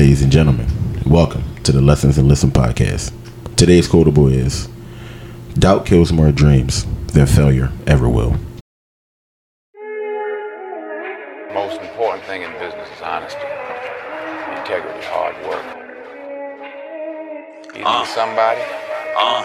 Ladies and gentlemen, welcome to the Lessons and Listen podcast. Today's quotable is Doubt kills more dreams than failure ever will. Most important thing in business is honesty, integrity, hard work. You need somebody? Uh,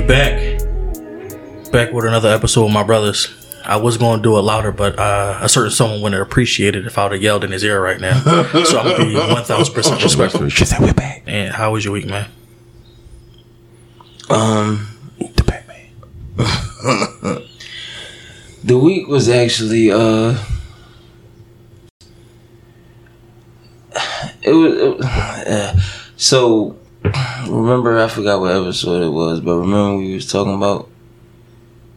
we back. Back with another episode of My Brothers. I was going to do it louder, but uh, a certain someone wouldn't appreciate it if I would have yelled in his ear right now. so I'm going to be 1000% respectful. She said we're back. And how was your week, man? Um, The Batman. the week was actually uh, it was, it was uh, so. Remember, I forgot what episode it was, but remember we was talking about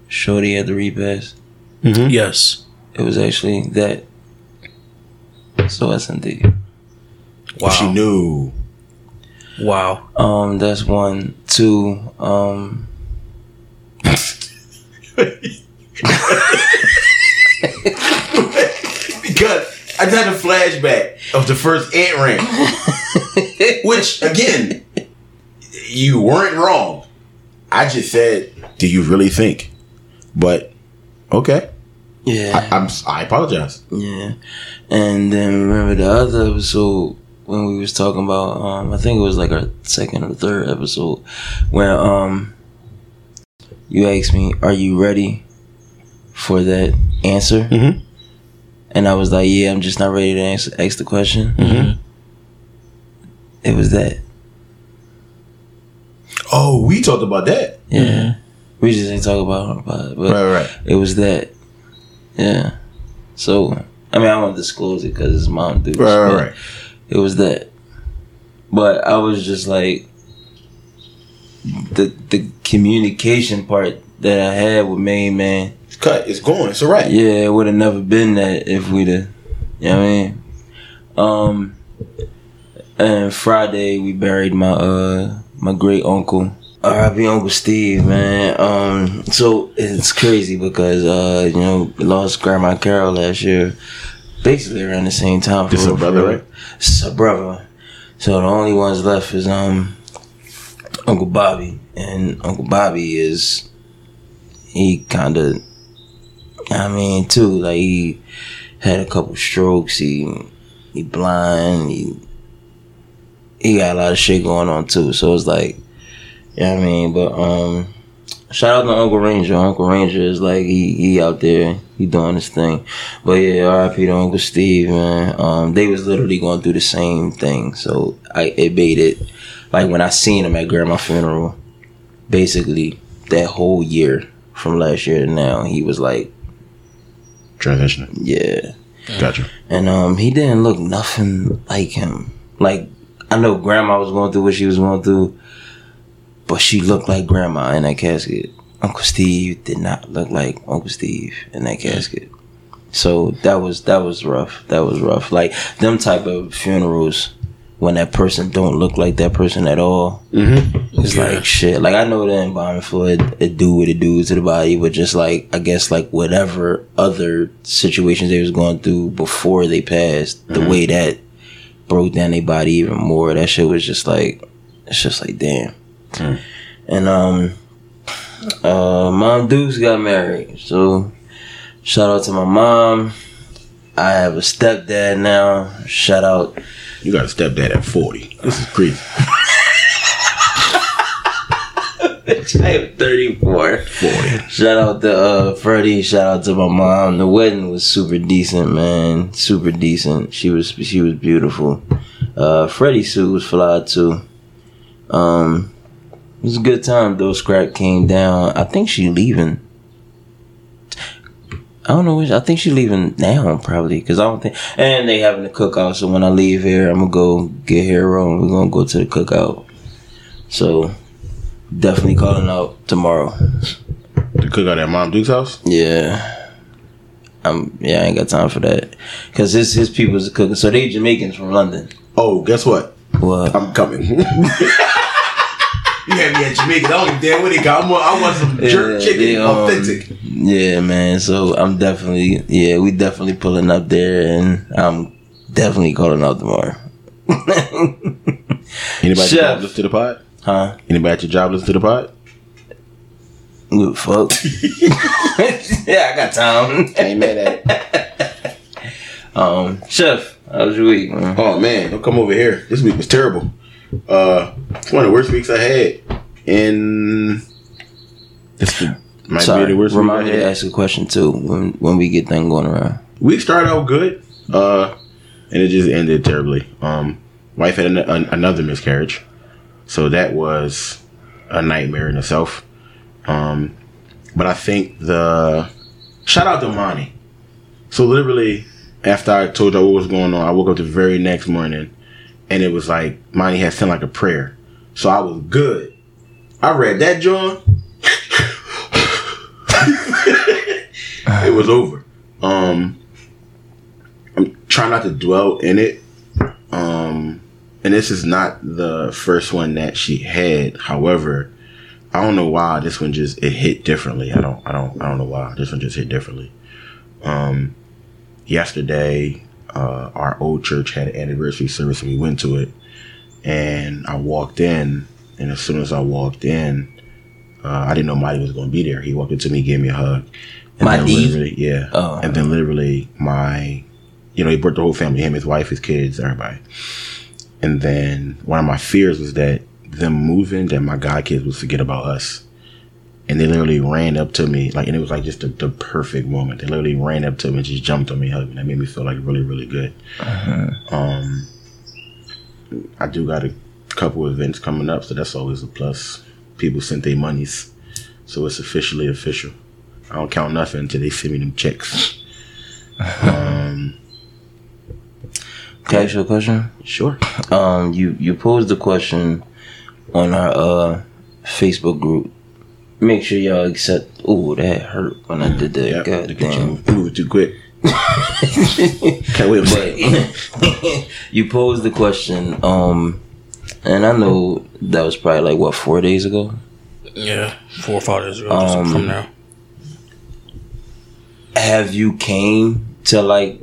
Shorty at the repass. Yes. It was actually that. So I sent it. Wow. She knew. Wow. Um, that's one. Two. Um, Because I got a flashback of the first ant rant. Which, again, you weren't wrong. I just said, do you really think? But, okay. yeah. I, I'm, I apologize. Yeah, and then remember the other episode when we was talking about um I think it was like our second or third episode where um you asked me are you ready for that answer Mhm. and I was like yeah I'm just not ready to answer ask the question Mhm. it was that Oh, we talked about that. yeah we just didn't talk about it but, but Right, right. it was that yeah so I mean I won't disclose it because it's mom dudes Right, right, right. it was that. But I was just like the the communication part that I had with Main Man. It's cut. It's going. It's all right. Yeah, it would have never been that if we'd have. You know what I mean? Um. And Friday we buried my uh my great uncle. R.I.P. Uncle Steve, man. Um, so it's crazy because uh, you know, we lost Grandma Carol last year, basically around the same time. This for- her brother, right? It's a brother. So the only ones left is um Uncle Bobby, and Uncle Bobby is he kind of, I mean, too like he had a couple strokes. He he blind. He he got a lot of shit going on too. So it's like, you know what I mean. But um, shout out to Uncle Ranger. Uncle Ranger is like he he out there. He doing his thing. But yeah, R.I.P. to Uncle Steve, man. Um, they was literally going through the same thing. So I it made it like when I seen him at grandma's funeral. Basically, that whole year from last year to now, he was like, Transitioning. yeah. Gotcha. And um, he didn't look nothing like him. Like I know grandma was going through what she was going through, but she looked like grandma in that casket. Uncle Steve did not look like Uncle Steve in that casket. So that was that was rough. That was rough. Like them type of funerals when that person don't look like that person at all. Mm-hmm. It's Yeah. like shit. Like I know that embalming fluid it do what it do to the body, but just like I guess like whatever other situations they was going through before they passed, the mm-hmm. way that broke down their body even more. That shit was just like it's just like damn. And um uh mom Dukes got married. So shout out to my mom. I have a stepdad now. Shout out You got a stepdad at 40. This is crazy. I am 34. 40. Shout out to uh, Freddie. Shout out to my mom. The wedding was super decent, man. Super decent. She was she was beautiful. Uh, Freddie's suit was fly too. Um, it was a good time though. Scrap came down. I think she leaving. I don't know which. I think she's leaving now, probably, because I don't think. And they having the cookout, so when I leave here, I'm gonna go get hero, and we're gonna go to the cookout. So definitely calling out tomorrow. The cookout at Mom Duke's house. Yeah. I'm Yeah, I ain't got time for that, cause his his people's cooking. So they Jamaicans from London. Oh, guess what? What? I'm coming. you had me at Jamaica. I don't damn what they got. I want, I want some jerk Yeah, chicken, they, um, authentic. Yeah, man. So I'm definitely, yeah, we definitely pulling up there, and I'm definitely calling out tomorrow. Anybody Chef. to the pod? Huh? Anybody at your job listen to the pod? Good fuck. yeah, I got time. Ain't mad at. Um, chef, how was your week? Man? Oh man, don't come over here. This week was terrible. Uh, it's one of the worst weeks I had, and this might Sorry, be the worst remind me to ask a question too when when we get things going around. Week started out good, uh, and it just ended terribly. Um, wife had an, an, another miscarriage, so that was a nightmare in itself. Um, but I think the shout out to Monty. So literally, after I told y'all what was going on, I woke up the very next morning, and it was like Monty had sent like a prayer, so I was good. I read that, John. it was over. Um, I'm trying not to dwell in it. Um, and this is not the first one that she had. However, I don't know why this one just it hit differently. I don't I don't I don't know why this one just hit differently. Um, yesterday, uh, our old church had an anniversary service and we went to it. And I walked in, and as soon as I walked in, uh, I didn't know Marty was going to be there. He walked up to me, gave me a hug. And then Marty? literally, yeah. Oh. And then literally, my, you know, he brought the whole family, him, his wife, his kids, everybody. And then one of my fears was that them moving, that my god kids would forget about us. And they literally ran up to me, like, and it was like just the, the perfect moment. They literally ran up to me and just jumped on me, hugged me. That made me feel like really, really good. Um, I do got a couple events coming up, so that's always a plus. People sent their monies, so it's officially official. I don't count nothing until they send me them checks. Um, Can I ask you a question? sure. Um, you you posed the question on our uh Facebook group. Make sure y'all accept. Oh, that hurt when I did that. Yeah, God look at you damn. move- moving too quick. Can't wait. But you posed the question, um, and I know that was probably like what four days ago. Yeah, four or five days ago, Um, from now. Have you came to like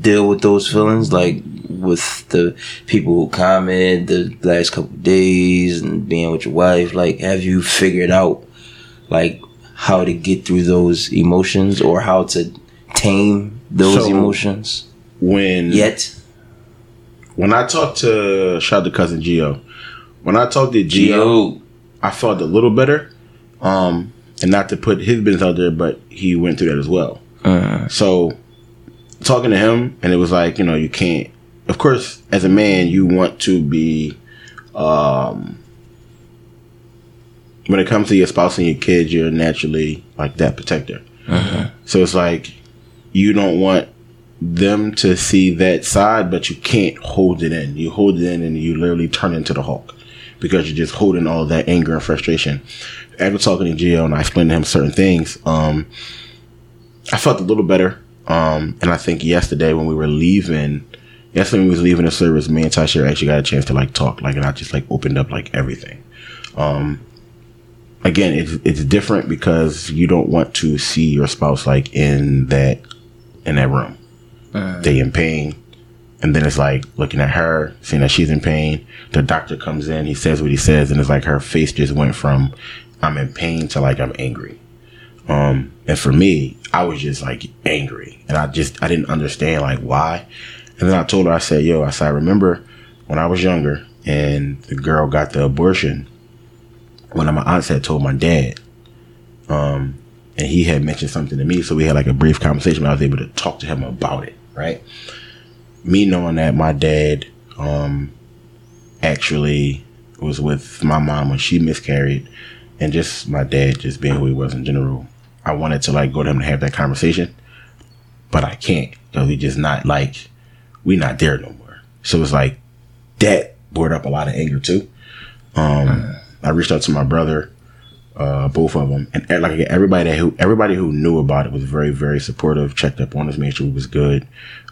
deal with those feelings, like with the people who comment the last couple days and being with your wife? Like, have you figured out like how to get through those emotions or how to tame those So- emotions when yet? when I talked to shout out to cousin Gio, when I talked to Gio, Gio, I felt a little better. Um, and not to put his business out there, but he went through that as well. uh, So talking to him, and it was like, you know, you can't. Of course, as a man, you want to be. Um, when it comes to your spouse and your kids, you're naturally like that protector. So it's like you don't want them to see that side, but you can't hold it in. You hold it in, and you literally turn into the Hulk because you're just holding all that anger and frustration. After talking to Gio and I explained to him certain things, um, I felt a little better. Um, and I think yesterday when we were leaving, yesterday when we was leaving the service, me and Tasha actually got a chance to like talk, like, and I just like opened up like everything. Um, again, it's it's different because you don't want to see your spouse like in that in that room. They in pain, and then it's like looking at her, seeing that she's in pain. The doctor comes in, he says what he says, and it's like her face just went from I'm in pain to like I'm angry. Um, and for me, I was just like angry, and I just I didn't understand like why. And then I told her, I said, "Yo," I said, "I remember when I was younger, and the girl got the abortion. One of my aunts had told my dad, um, and he had mentioned something to me, so we had like a brief conversation. I was able to talk to him about it, right? Me knowing that my dad, um, actually was with my mom when she miscarried, and just my dad just being who he was in general, I wanted to like go to him and have that conversation, but I can't because we just not like we not there no more. So it's like that brought up a lot of anger too. Um, I reached out to my brother, uh, both of them, and like everybody who everybody who knew about it was very very supportive. Checked up on us, made sure we was good.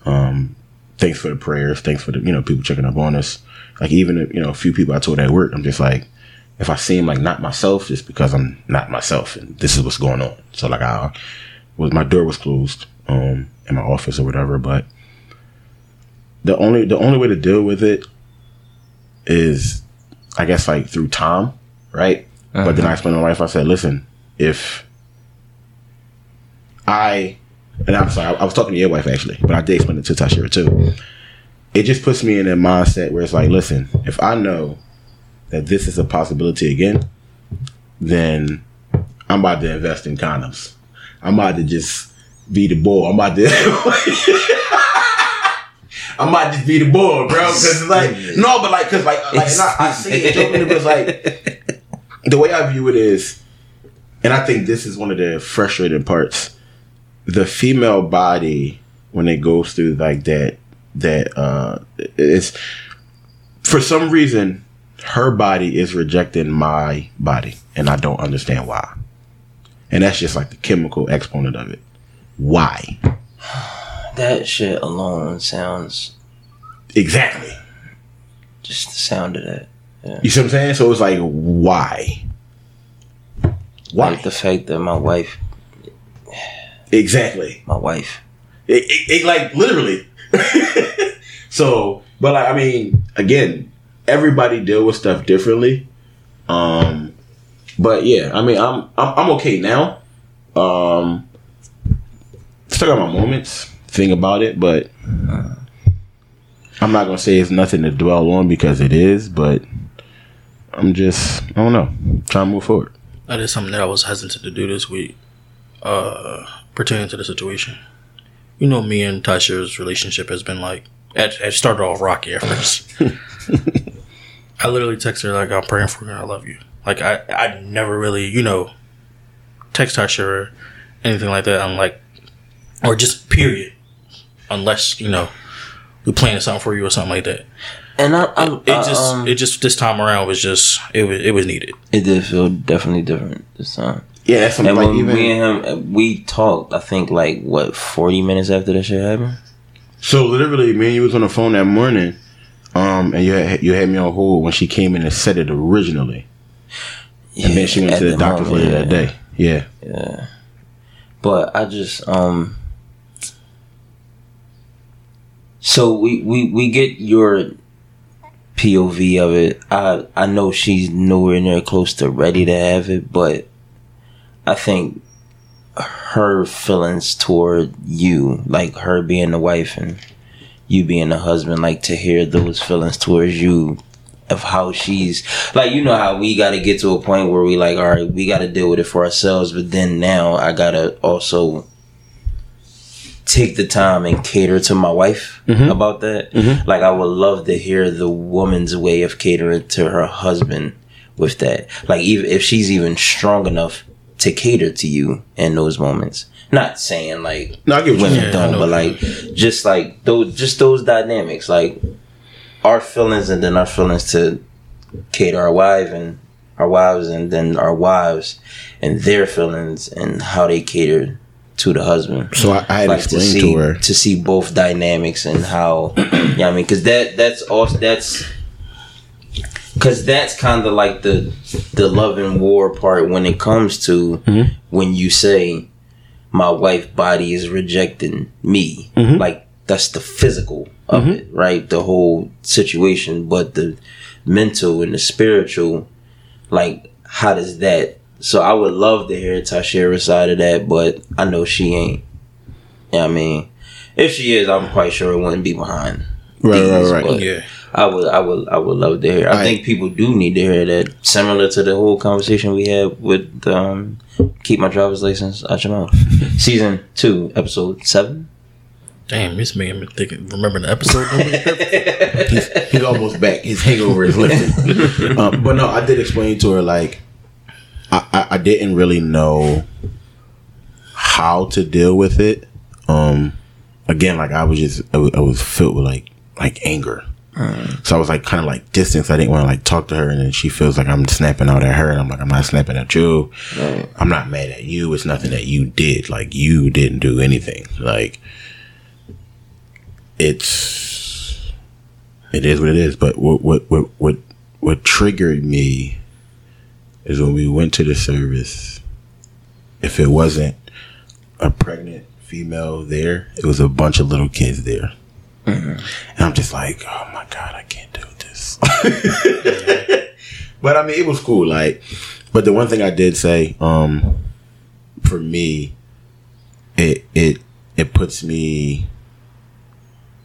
Um, thanks for the prayers. Thanks for the you know people checking up on us. Like even you know a few people I told at work, I'm just like if I seem like not myself, it's because I'm not myself, and this is what's going on. So like I was my door was closed um in my office or whatever, but the only the only way to deal with it is I guess like through time, right? But then I explained to my wife, I said, listen, if I and I'm sorry, I, I was talking to your wife actually, but I did explain it to Tashira too. It just puts me in a mindset where it's like, listen, if I know that this is a possibility again, then I'm about to invest in condoms. I'm about to just be the boy. I'm about to. I might just be the boy, bro. Because it's like no, but like, because like, like and I, I see it joking, but it's like the way I view it is, and I think this is one of the frustrating parts. The female body when it goes through like that, that uh, it's for some reason her body is rejecting my body, and I don't understand why. And that's just like the chemical exponent of it. Why? That shit alone sounds Exactly. just the sound of that. You see what I'm saying? So it's like, why? Why? Like the fact that my wife, exactly. my wife, It, it, it like literally. so, but like, I mean, again, everybody deal with stuff differently. Um, but yeah, I mean, I'm I'm, I'm okay now. Um, still got my moments. Think about it, but I'm not gonna say it's nothing to dwell on because it is. But I'm just, I don't know, trying to move forward. That is something that I was hesitant to do this week, uh, pertaining to the situation. You know, me and Tasha's relationship has been like, it, it started off rocky at first. I literally text her like, "I'm praying for her. I love you." Like I, I never really, you know, text Tasha or anything like that. I'm like, or just period, unless you know, we planning something for you or something like that. and I, I, It I, just, um, it just this time around was just, it was, it was needed. it did feel definitely different this time. Yeah, that's And like when even. me and him, uh, we talked. I think like what forty minutes after that shit happened. So literally, me and you was on the phone that morning, um, and you had, you had me on hold when she came in and said it originally, and then she went to the, doctor's moment, later that day. yeah. Yeah, But I just um. So we we we get your POV of it. I I know she's nowhere near close to ready to have it, but I think her feelings toward you, like her being the wife and you being a husband, like to hear those feelings towards you of how she's like you know how we got to get to a point where we like all right we got to deal with it for ourselves but then now i gotta also take the time and cater to my wife mm-hmm. about that. Mm-hmm. Like i would love to hear the woman's way of catering to her husband with that. Like even if she's even strong enough to cater to you in those moments not saying like no, I get women you're. Yeah, don't, know but like just like those just those dynamics, like our feelings and then our feelings to cater our wife and our wives and then our wives and their feelings and how they cater to the husband. So I, I had Like to see to her. to see both dynamics and how yeah I mean because that that's also that's because that's kind of like the the love and war part when it comes to Mm-hmm. when you say my wife body is rejecting me Mm-hmm. like that's the physical of it right the whole situation but the mental and the spiritual like how does that so i would love to hear tashira's side of that but i know she ain't yeah i mean if she is i'm quite sure it wouldn't be behind Right, these, right, right. but Yeah. I would, I would, I would love to hear. I I- think people do need to hear that. Similar to the whole conversation we had with um, "Keep My Driver's License Out Your Mouth," season two, episode seven. Damn, this made me thinking. Remember the episode? he's, he's almost back. His hangover is lifted. um, but no, I did explain to her like I, I, I didn't really know how to deal with it. Um, again, like I was just, I I was filled with like, like anger. So I was like kind of like distance. I didn't want to like talk to her, and then she feels like I'm snapping out at her, and I'm like, I'm not snapping at you. I'm not mad at you. It's nothing that you did. Like you didn't do anything. Like it's it is what it is. But what what what what what triggered me is when we went to the service. If it wasn't a pregnant female there, it was a bunch of little kids there. And I'm just like, oh my God, I can't do this. but I mean, it was cool. Like, but the one thing I did say, um, for me, it, it, it puts me,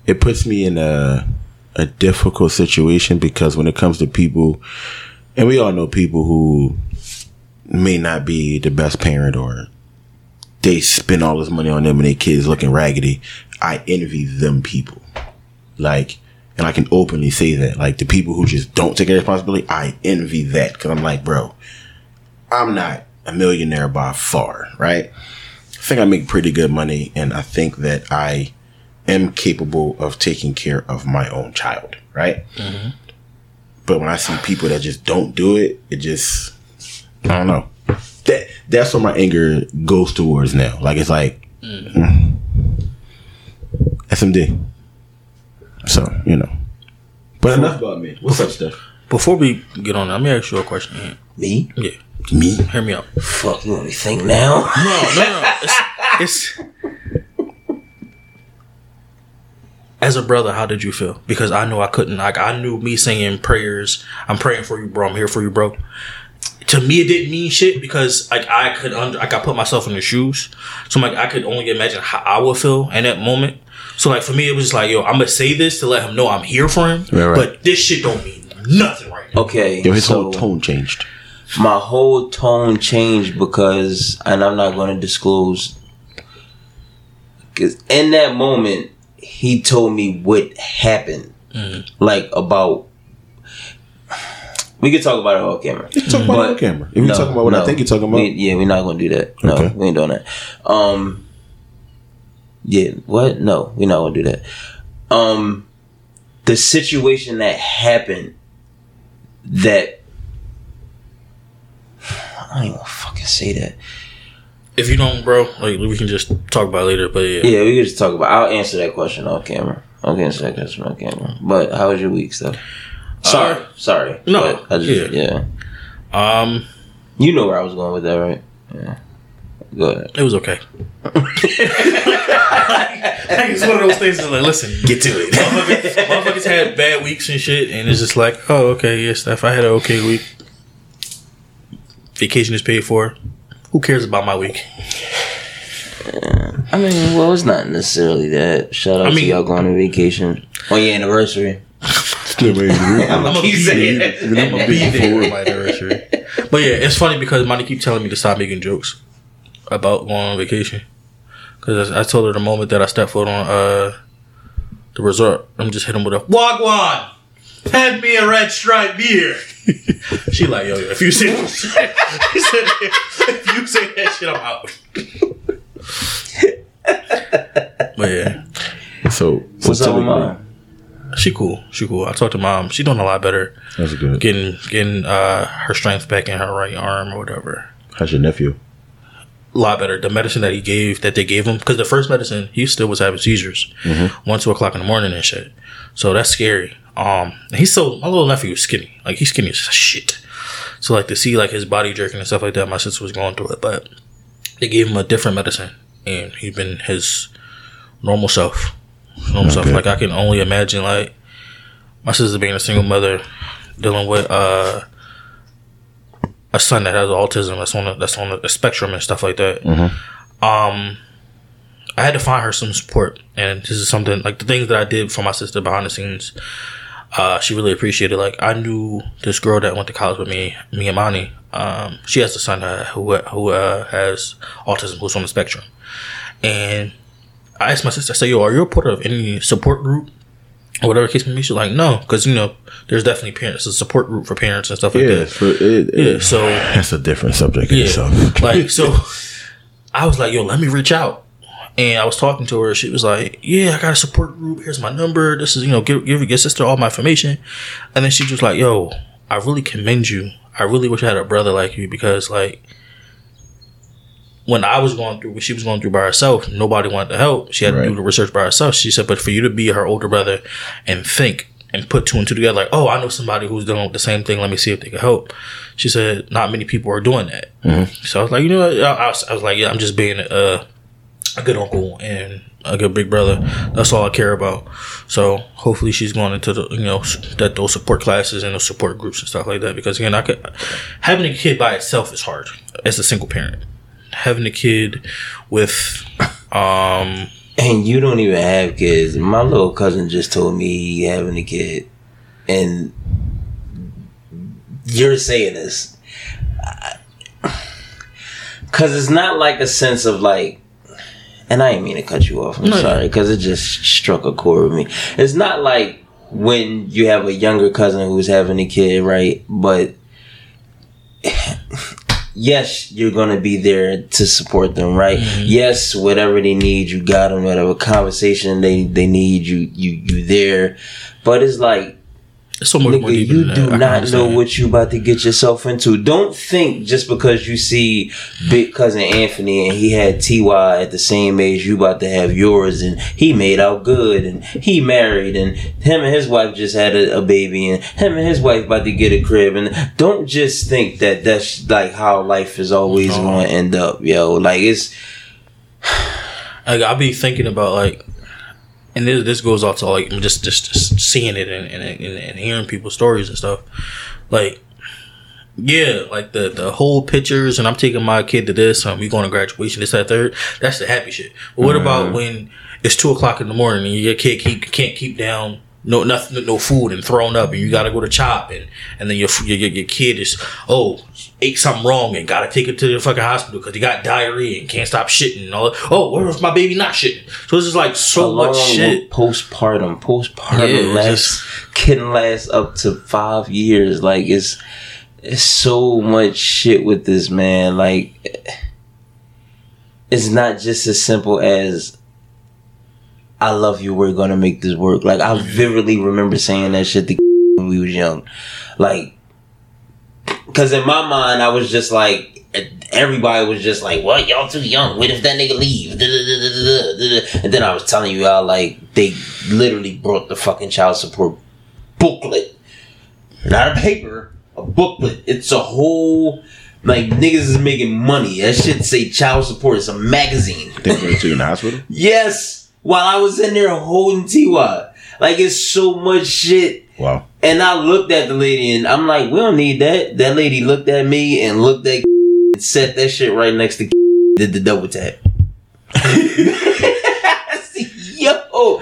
it puts me in a, a difficult situation because when it comes to people, and we all know people who may not be the best parent or they spend all this money on them and their kids looking raggedy. I envy them people. Like, and I can openly say that. Like, the people who just don't take responsibility, I envy that. Cause I'm like, bro, I'm not a millionaire by far, right? I think I make pretty good money and I think that I am capable of taking care of my own child, right? But when I see people that just don't do it, it just, I don't know. That that's where my anger goes towards now. Like it's like mm. SMD. So you know. But enough about me. What's up, Steph? Before we get on, let me ask you a question. Ian. Me? Yeah, Me? hear me out. Fuck, you want me to think now? No, no, no. It's, it's as a brother. How did you feel? Because I knew I couldn't. Like I knew me saying prayers. I'm praying for you, bro. I'm here for you, bro. To me, it didn't mean shit because like I could under, like I put myself in the shoes. So like I could only imagine how I would feel in that moment. So like for me, it was just like yo, I'm gonna say this to let him know I'm here for him. Right, right. But this shit don't mean nothing right now. Okay. Yo, his so whole tone changed. my whole tone changed because, and I'm not going to disclose, because in that moment, he told me what happened. Like about. We could talk about it off camera. Talk about it on camera. If you're talking about what I think you're talking about, We, yeah, we're not gonna do that. No, Okay. we ain't doing that. Um. Yeah. What? No, we're not gonna do that. Um. The situation that happened. That. I don't even fucking say that. If you don't, bro, like we can just talk about it later. But yeah, Yeah, we could just talk about. I'll answer that question off camera. I'll answer that question off camera. But how was your week, stuff? Sorry, sorry. Uh, no, I just, yeah. um, You know where I was going with that, right? Yeah. Go ahead. it was okay. it's one of those things. That's like, listen, get to it. motherfuckers, motherfuckers had bad weeks and shit, and it's just like, oh, okay, yeah, Steph, I had an okay week. Vacation is paid for. Who cares about my week? I mean, well, it's not necessarily that. Shout out I to y'all going on vacation on your anniversary. I'm I'm gonna be saying there. it. I'm gonna be there for my anniversary. But yeah, it's funny because Monty keep telling me to stop making jokes about going on vacation. Because I told her the moment that I stepped foot on uh, the resort, I'm just hitting with a wagwan. Hand me a red stripe beer. she like, yo, yo, if you say she said, if you say that shit, I'm out. but yeah, So, so What's up with mom? she cool. She cool. I talked to mom. She doing a lot better. That's good. Getting getting uh, her strength back in her right arm or whatever. How's your nephew? A lot better. The medicine that he gave, that they gave him, because the first medicine, he still was having seizures, one, two o'clock in the morning and shit. So that's scary. Um, he's so my little nephew is skinny, like he's skinny as shit. So like to see like his body jerking and stuff like that, my sister was going through it, but they gave him a different medicine, and he's been his normal self, normal self. Okay. Like I can only imagine like my sister being a single mother, dealing with uh a son that has autism that's on the, that's on the spectrum and stuff like that. Um, I had to find her some support, and this is something like the things that I did for my sister behind the scenes. Uh, she really appreciated. Like I knew this girl that went to college with me, me and Mani. Um, she has a son uh, who who uh, has autism, who's on the spectrum, and I asked my sister, I said, "Yo, are you a part of any support group?" Whatever case may be. She's like, "No," because you know, there's definitely parents, a support group for parents and stuff like Yeah, that. for, it, Yeah, it- so that's a different subject in yeah, itself. like so. I was like, yo, let me reach out. And I was talking to her. She was like, "Yeah, I got a support group. Here's my number. This is, you know, give give your sister all my information." And then she was like, "Yo, I really commend you. I really wish I had a brother like you because, like, when I was going through what she was going through by herself, nobody wanted to help. She had to do the research by herself. She said, but for you to be her older brother and think and put two and two together, like, oh, I know somebody who's doing the same thing. Let me see if they can help. She said, not many people are doing that. Mm-hmm. So I was like, you know? I, I, was, I was like, yeah, I'm just being a, a good uncle and a good big brother. That's all I care about. So hopefully she's going into the, you know, that those support classes and those support groups and stuff like that. Because again, I could, having a kid by itself is hard as a single parent. Having a kid with, um, And you don't even have kids. My little cousin just told me he having a kid, and you're saying this because it's not like a sense of like. And I didn't mean to cut you off. I'm No. sorry because it just struck a chord with me. It's not like when you have a younger cousin who's having a kid, right? But yes, you're gonna be there to support them, right? Mm-hmm. Yes, whatever they need, you got them. Whatever conversation they they need, you you you there. But it's like so much more Nigga, deep you do not know what you about to get yourself into. Don't think just because you see big cousin Anthony and he had Ty at the same age you about to have yours and he made out good and he married and him and his wife just had a, a baby and him and his wife about to get a crib and don't just think that that's like how life is always No. going to end up, yo. Like it's like I'll be thinking about like, and this, this goes off to like just just, just seeing it and, and, and, hearing people's stories and stuff. Like, yeah, like the the whole pictures, and I'm taking my kid to this, and we going to graduation, this that third. That's the happy shit. But what mm-hmm. about when it's two o'clock in the morning and your kid keep, can't keep down no nothing, no food and thrown up, and you got to go to chop, and and then your your, your kid is oh ate something wrong and got to take it to the fucking hospital because he got diarrhea and can't stop shitting and all that. Oh, what if my baby not shitting? So it's just like so much shit. postpartum. Postpartum Yeah, lasts can last up to five years. Like it's it's so much shit with this man. Like it's not just as simple as I love you, we're gonna make this work. Like I vividly remember saying that shit to when we was young. Like Cause in my mind, I was just like, everybody was just like, "What? Y'all too young. What if that nigga leave?" Da, da, da. And then I was telling you all like they literally brought the fucking child support booklet, not a paper, a booklet. It's a whole like niggas is making money. That shit say child support. It's a magazine. They bring it to you in the hospital. Yes, while I was in there holding Ty, like it's so much shit. Wow. And I looked at the lady and I'm like, we don't need that. That lady looked at me and looked at and set that shit right next to did the double tap. Yo,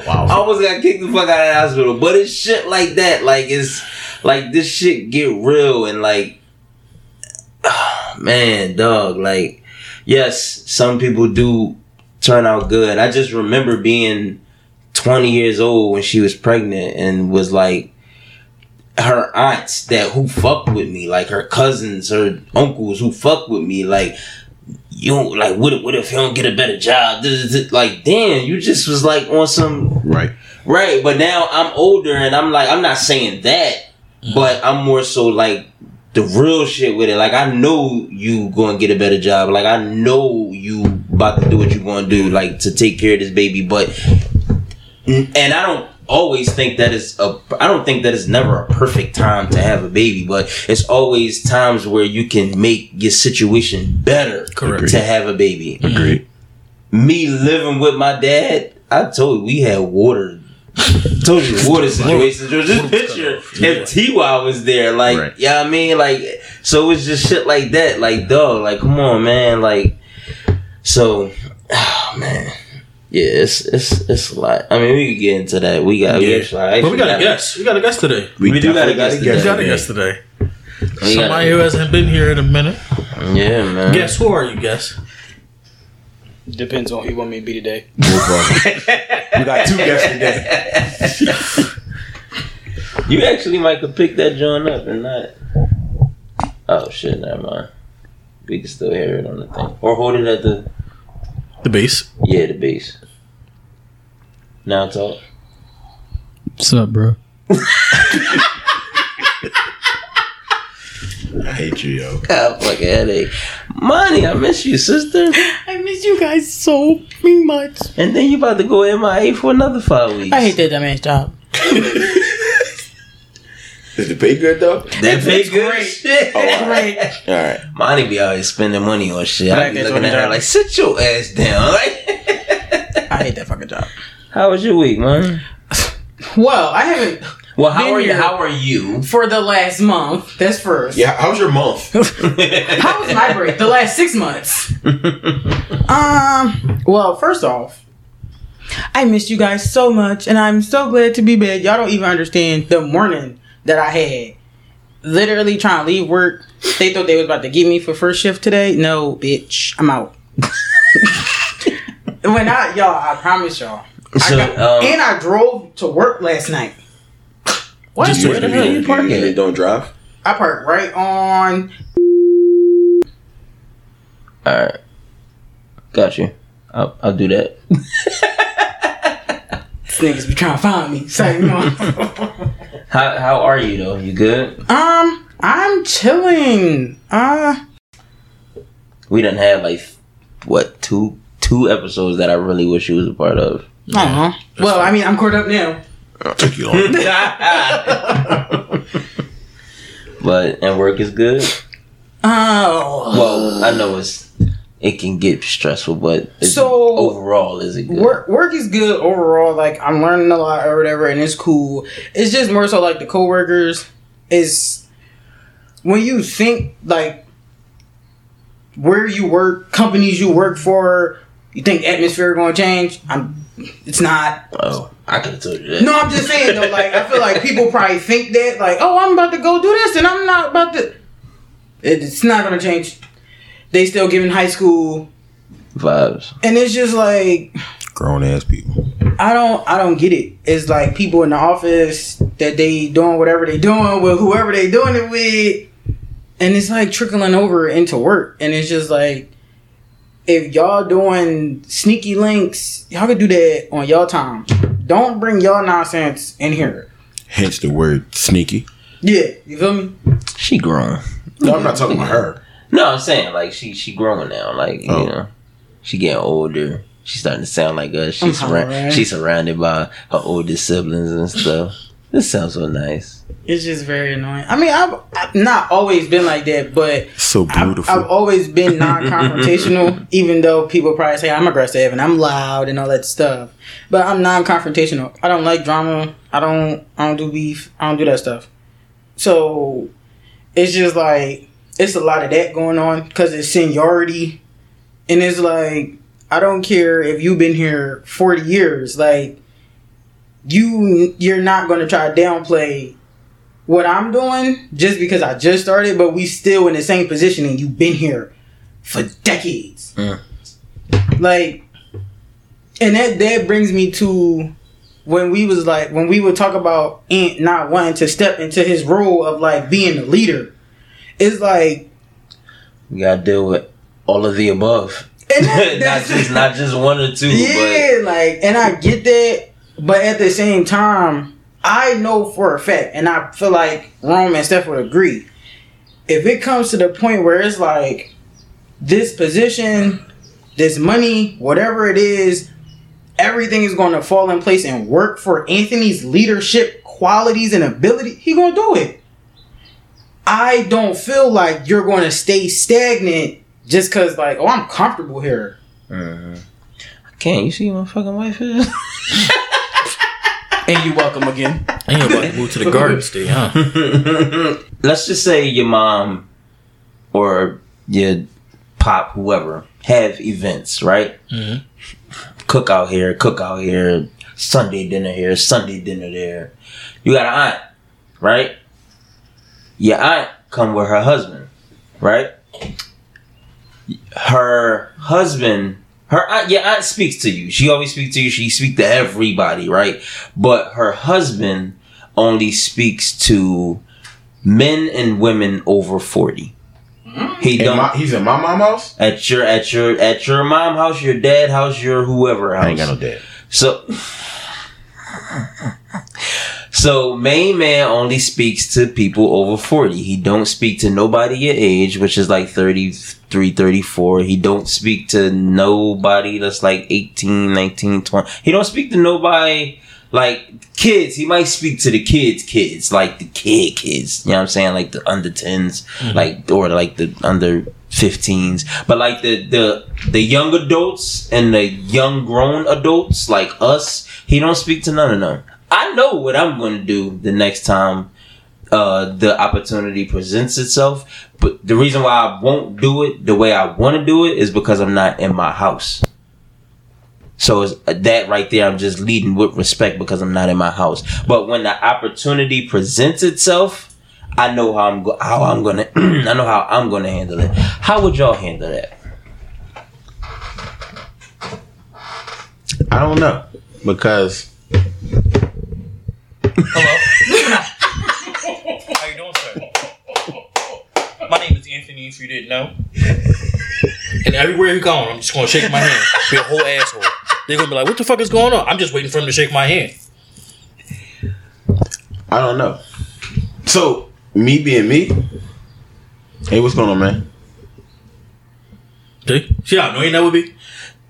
Wow. I almost got kicked the fuck out of the hospital. But it's shit like that. Like it's like this shit get real and like man, dog, like yes, some people do turn out good. I just remember being 20 years old when she was pregnant and was like her aunts that who fucked with me, like her cousins, her uncles who fucked with me, like you don't like what if, what if you don't get a better job? This is. Like damn, you just was like on some Right. right. But now I'm older and I'm like I'm not saying that, mm. but I'm more so like the real shit with it. Like I know you going to get a better job. Like I know you about to do what you going to do, like to take care of this baby. But and I don't always think that is a I don't think that is never a perfect time to have a baby, but it's always times where you can make your situation better Correct. to have a baby. Agreed. Me living with my dad, I told you we had water. told you water situations. Just picture if Ty was there, like Right. yeah, I mean, like so it's just shit like that. Like dog, like come on, man, like so. Oh man. Yeah, it's it's it's a lot. I mean, we could get into that. We got, we Yeah. actually, But we got a actually guest. We got a guest today. We do got a guest We got a guest today. We Somebody who hasn't been here in a minute. Yeah, man. Guess who are you? Guess. Depends on who you want me to be today. we got two guests today. You actually might could pick that joint up and not. Oh shit! Never mind. We can still hear it on the thing, or hold it at the. The bass. Yeah, the bass. Now it's talk. What's up, bro? I hate you, yo. God, fucking headache. Manee, I miss you, sister. I miss you guys so much. And then you about to go MIA for another five weeks. I hate that dumbass job. Is the pay good though? That pay good great. shit. Oh, all right. Great. All right. Manee be always spending money on shit. I I be looking at her job. like, sit your ass down. Like, I hate that fucking job. how was your week, man? Well, I haven't Well, how are you? How are you? for the last month. That's first. Yeah. How was your month? How was my break? The last six months. Um. Well, first off, I missed you guys so much, and I'm so glad to be back. Y'all don't even understand the morning that I had. Literally trying to leave work. They thought they was about to get me for first shift today. No, bitch, I'm out. when I y'all, I promise y'all. I So, got- um, and I drove to work last night. What? Just where the hell you park You at? don't drive. I parked right on. All right, got you. I'll, I'll do that. These niggas be trying to find me. So, you know. How how are you though? You good? Um, I'm chilling. Uh, We didn't have like what two two episodes that I really wish you was a part of. I don't know. Well, I mean, I'm caught up now. I Took you long. But and work is good. Oh, Well, I know it's it can get stressful, but So- overall, is it good? work work is good overall. Like I'm learning a lot or whatever, and it's cool. It's just more so like the coworkers is when you think like where you work, companies you work for. You think atmosphere going to change? I'm. It's not. Oh, I could have told you that. No, I'm just saying though. Like I feel like people probably think that like, oh, I'm about to go do this, and I'm not about to. It's not gonna change. They still giving high school, vibes. and it's just like Grown ass people. I don't, I don't get it. It's like people in the office that they doing whatever they doing with whoever they doing it with, and it's like trickling over into work, and it's just like. If y'all doing sneaky links, y'all can do that on y'all time. Don't bring y'all nonsense in here. Hence the word sneaky. Yeah, you feel me? She grown. No, I'm not talking about her. No, I'm saying like she she growing now. Like Oh. you know, she getting older. She's starting to sound like us. She's I'm surra- alright. she's surrounded by her older siblings and stuff. This sounds so nice. It's just very annoying. I mean, I've, I've not always been like that, but So I've, beautiful. I've always been non-confrontational. even though people probably say I'm aggressive and I'm loud and all that stuff, but I'm non-confrontational. I don't like drama. I don't. I don't do beef. I don't do that stuff. So it's just like it's a lot of that going on because it's seniority, and it's like I don't care if you've been here forty years. Like you, you're not going to try to downplay what I'm doing just because I just started, but we still in the same position and you've been here for decades. Mm. Like, and that that brings me to when we was like when we would talk about Ant not wanting to step into his role of like being a leader. It's like We gotta deal with all of the above. and that- not just not just one or two, yeah, like, and I get that, but at the same time, I know for a fact, and I feel like Rome and Steph would agree. If it comes to the point where it's like this position, this money, whatever it is, everything is going to fall in place and work for Anthony's leadership qualities and ability, he gonna do it. I don't feel like you're going to stay stagnant just because, like, oh, I'm comfortable here. but Mhm. can't you see my fucking wife is? And you welcome again. And you're about to move to the Garden State, huh? Let's just say your mom or your pop, whoever, have events, right? Mhm. Cook out here, cook out here, Sunday dinner here, Sunday dinner there. You got an aunt, right? Your aunt come with her husband, right? Her husband, her aunt, your aunt speaks to you. She always speaks to you. She speaks to everybody, right? But her husband only speaks to men and women over 40 mm-hmm. He don't my, he's in my mom house. at your at your at your mom house, your dad house, your whoever house. I ain't got no dad. So, so main man only speaks to people over 40. He don't speak to nobody your age, which is like 33, 34. He don't speak to nobody that's like 18, 19, 20. He don't speak to nobody like kids. He might speak to the kids, kids, like the kid kids. You know what I'm saying? Like the under 10s, mm-hmm. like, or like the under 15s. But like the, the, the young adults and the young grown adults like us, he don't speak to none of them. I know what I'm going to do the next time uh, the opportunity presents itself. But the reason why I won't do it the way I want to do it is because I'm not in my house. So it's that right there. I'm just leading with respect because I'm not in my house. But when the opportunity presents itself, I know how I'm go- how I'm gonna I know how I'm gonna handle it. How would y'all handle that? I don't know because How you doing, sir? My name is Anthony. If you didn't know, and everywhere you go, I'm just gonna shake my hand. Be a whole asshole. They're gonna be like, "What the fuck is going on?" I'm just waiting for him to shake my hand. I don't know. So me being me. Hey, what's going on, man? See, see how annoying that would be.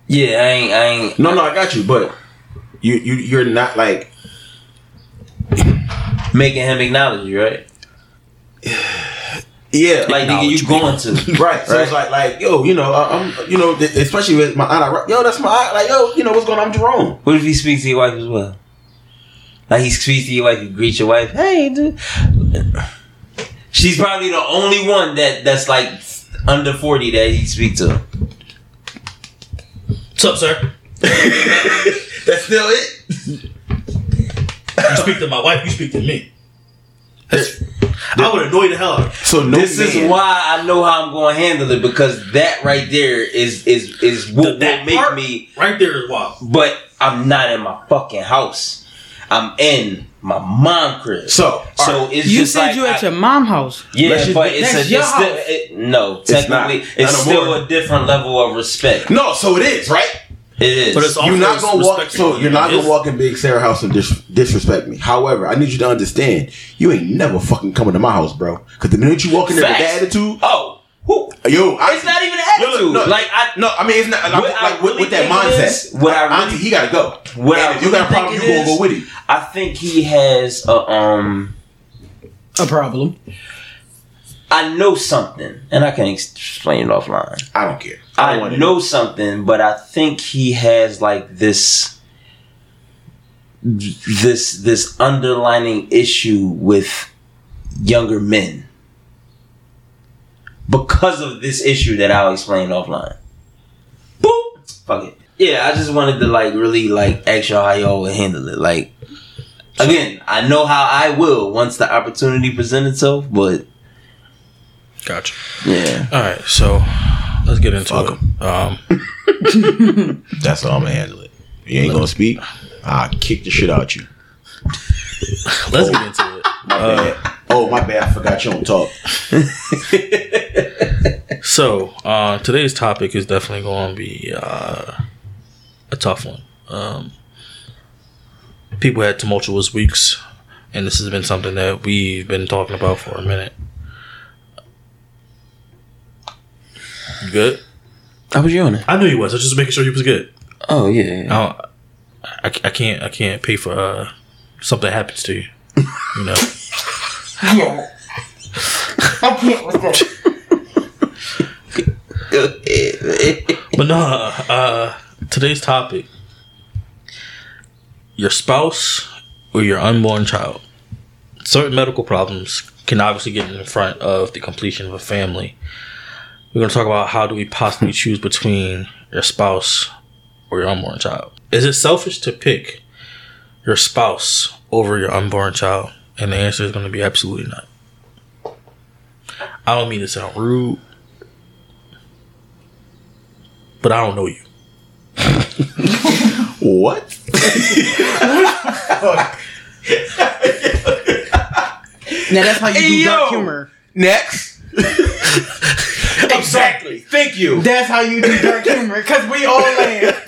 Yeah, I ain't I ain't No, no, I got you, but you you you're not like making him acknowledge you, right? yeah, Like nigga, you going to right. So it's like like yo, you know, I- I'm you know, especially with my aunt, I- yo, that's my aunt. Like yo, you know, what's going on, I'm Jerome. What if he speaks to your wife as well? Like he speaks to your wife, you greet your wife, hey, dude. She's probably the only one that that's like under forty that he speaks to. What's up, sir? That's still it. You speak to my wife. You speak to me. That's, I would annoy the hell out of you. So no This man, is why I know how I'm going to handle it because that right there is is is what will That make me. right there is wild. But I'm not in my fucking house. I'm in my mom crib. So so alright. it's You just said like you at I- your mom house. Yeah, Let's just- but it's, a, your it's still it, no. not. Technically, it's, Not no still more. a different level of respect. no, so it is right. It is. But it's all- You're not gonna walk. respect So you're not gonna walk in Big Sarah house and dis- disrespect me. However, I need you to understand, you ain't never fucking coming to my house, bro. Because the minute you walk in there with that attitude, oh, who? yo, I, It's not even Yo, attitude. look, no, like I, no, I mean it's not. I'm What just, like with, really with that mindset. is, what I really- Auntie, he gotta go. What and I if you got a problem, you gonna go with him. I think he has a um. A problem. I know something, and I can explain it offline. I don't care. I, I, don't know something, but I think he has like this this this underlining issue with younger men because of this issue that I'll explain offline. Boop. Fuck it. Yeah, I just wanted to like really like ask y'all how y'all would handle it. Like again, I know how I will once the opportunity presents itself, but Gotcha. yeah. All right, so let's get into Fuck it. Um, That's how I'm gonna handle it. You ain't gonna speak. I'll kick the shit out you. let's get into it. My bad. Oh, my bad. I forgot you don't talk. So uh, today's topic is definitely going to be uh, a tough one. Um, people had tumultuous weeks, and this has been something that we've been talking about for a minute. You good? How was you on it? I knew you was. I was just making sure you was good. Oh yeah. I, don't, I, I can't. I can't pay for uh, something happens to you. You know. yeah. I can't with that. But no, uh, today's topic: your spouse or your unborn child. Certain medical problems can obviously get in front of the completion of a family. We're going to talk about how do we possibly choose between your spouse or your unborn child. Is it selfish to pick your spouse over your unborn child? And the answer is going to be absolutely not. I don't mean to sound rude, but I don't know you. What? Now that's how you do Hey, dark humor. Next. exactly. Thank you. That's how you do dark humor, because we all laugh.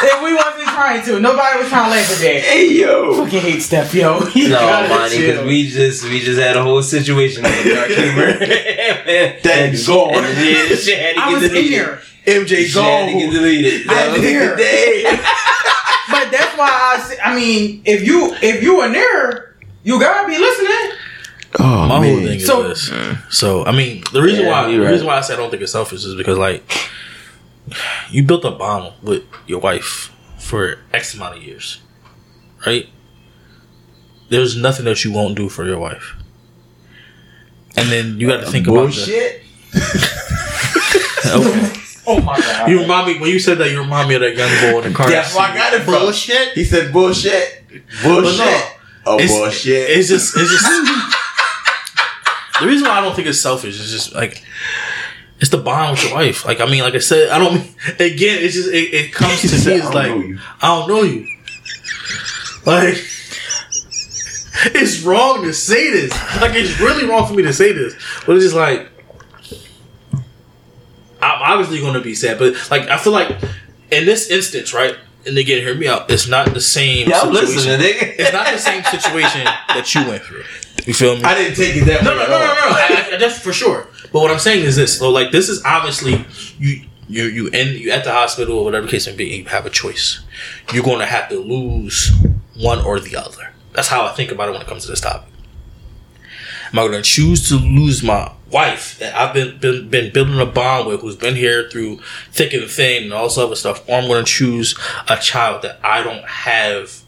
and we wasn't trying to. Nobody was trying to laugh at that. Hey yo. Fucking hate Steph, yo. You No, gotta money, because we just we just had a whole situation with dark humor. that That gone. Yeah, this shit had to I get was in deleted. here. MJ Shit had to get gone. deleted. I That was was here. the day. But that's why I say, I mean, if you if you were there, you gotta be listening. Oh My whole man. thing is So- this. So I mean, the reason Yeah, why the right. reason why I say I don't think it's selfish is because like you built a bond with your wife for X amount of years, right? There's nothing that you won't do for your wife, and then you got to think about the, Bullshit. okay. Oh my god. You remind me when you said that. You remind me of that young boy in the car. That's where I got it from. Bullshit. He said bullshit. Bullshit. no, oh It's- bullshit. It's just, it's just. the reason why I don't think it's selfish is just like, it's the bond with your wife. Like, I mean, like I said, I don't. Again, it's just it, it comes to me. It's like. I don't know you. Like, it's wrong to say this. Like, it's really wrong for me to say this. But it's just like, I'm obviously going to be sad. But like, I feel like in this instance, right? And again, hear me out. It's not the same. Yeah, I'm situation. listening, nigga. It's not the same situation that you went through. You feel me? I didn't take it that no, way. no, at no, no, no. all. I, I, that's for sure. But what I'm saying is this. So, like, this is obviously you. You you in you at the hospital or whatever case may be. You have a choice. You're going to have to lose one or the other. That's how I think about it when it comes to this topic. Am I going to choose to lose my wife that I've been, been been building a bond with, who's been here through thick and thin and all this other stuff, or I'm going to choose a child that I don't have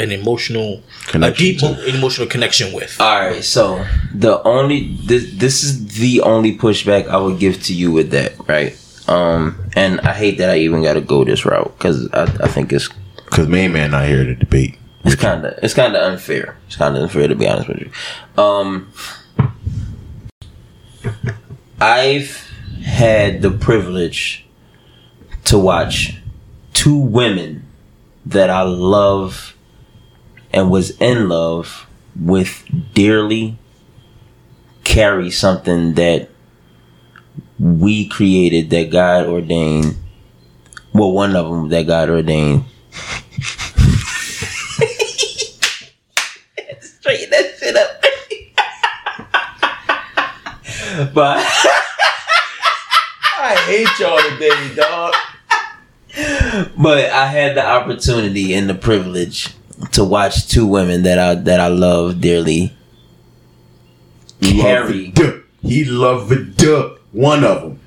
an emotional, Connection a deep to. emotional connection with. All right, so the only this this is the only pushback I would give to you with that, right? Um, and I hate that I even got to go this route because I, I think it's Cause main man not here to debate. it's kind of it's kind of unfair. It's kind of unfair to be honest with you. Um, I've had the privilege to watch two women that I love and was in love with dearly carry something that we created that God ordained. Well, one of them that God ordained. Straighten that shit up. but I hate y'all today, dog. but I had the opportunity and the privilege to watch two women that I that I love dearly carry. Loved. He loved the one of them.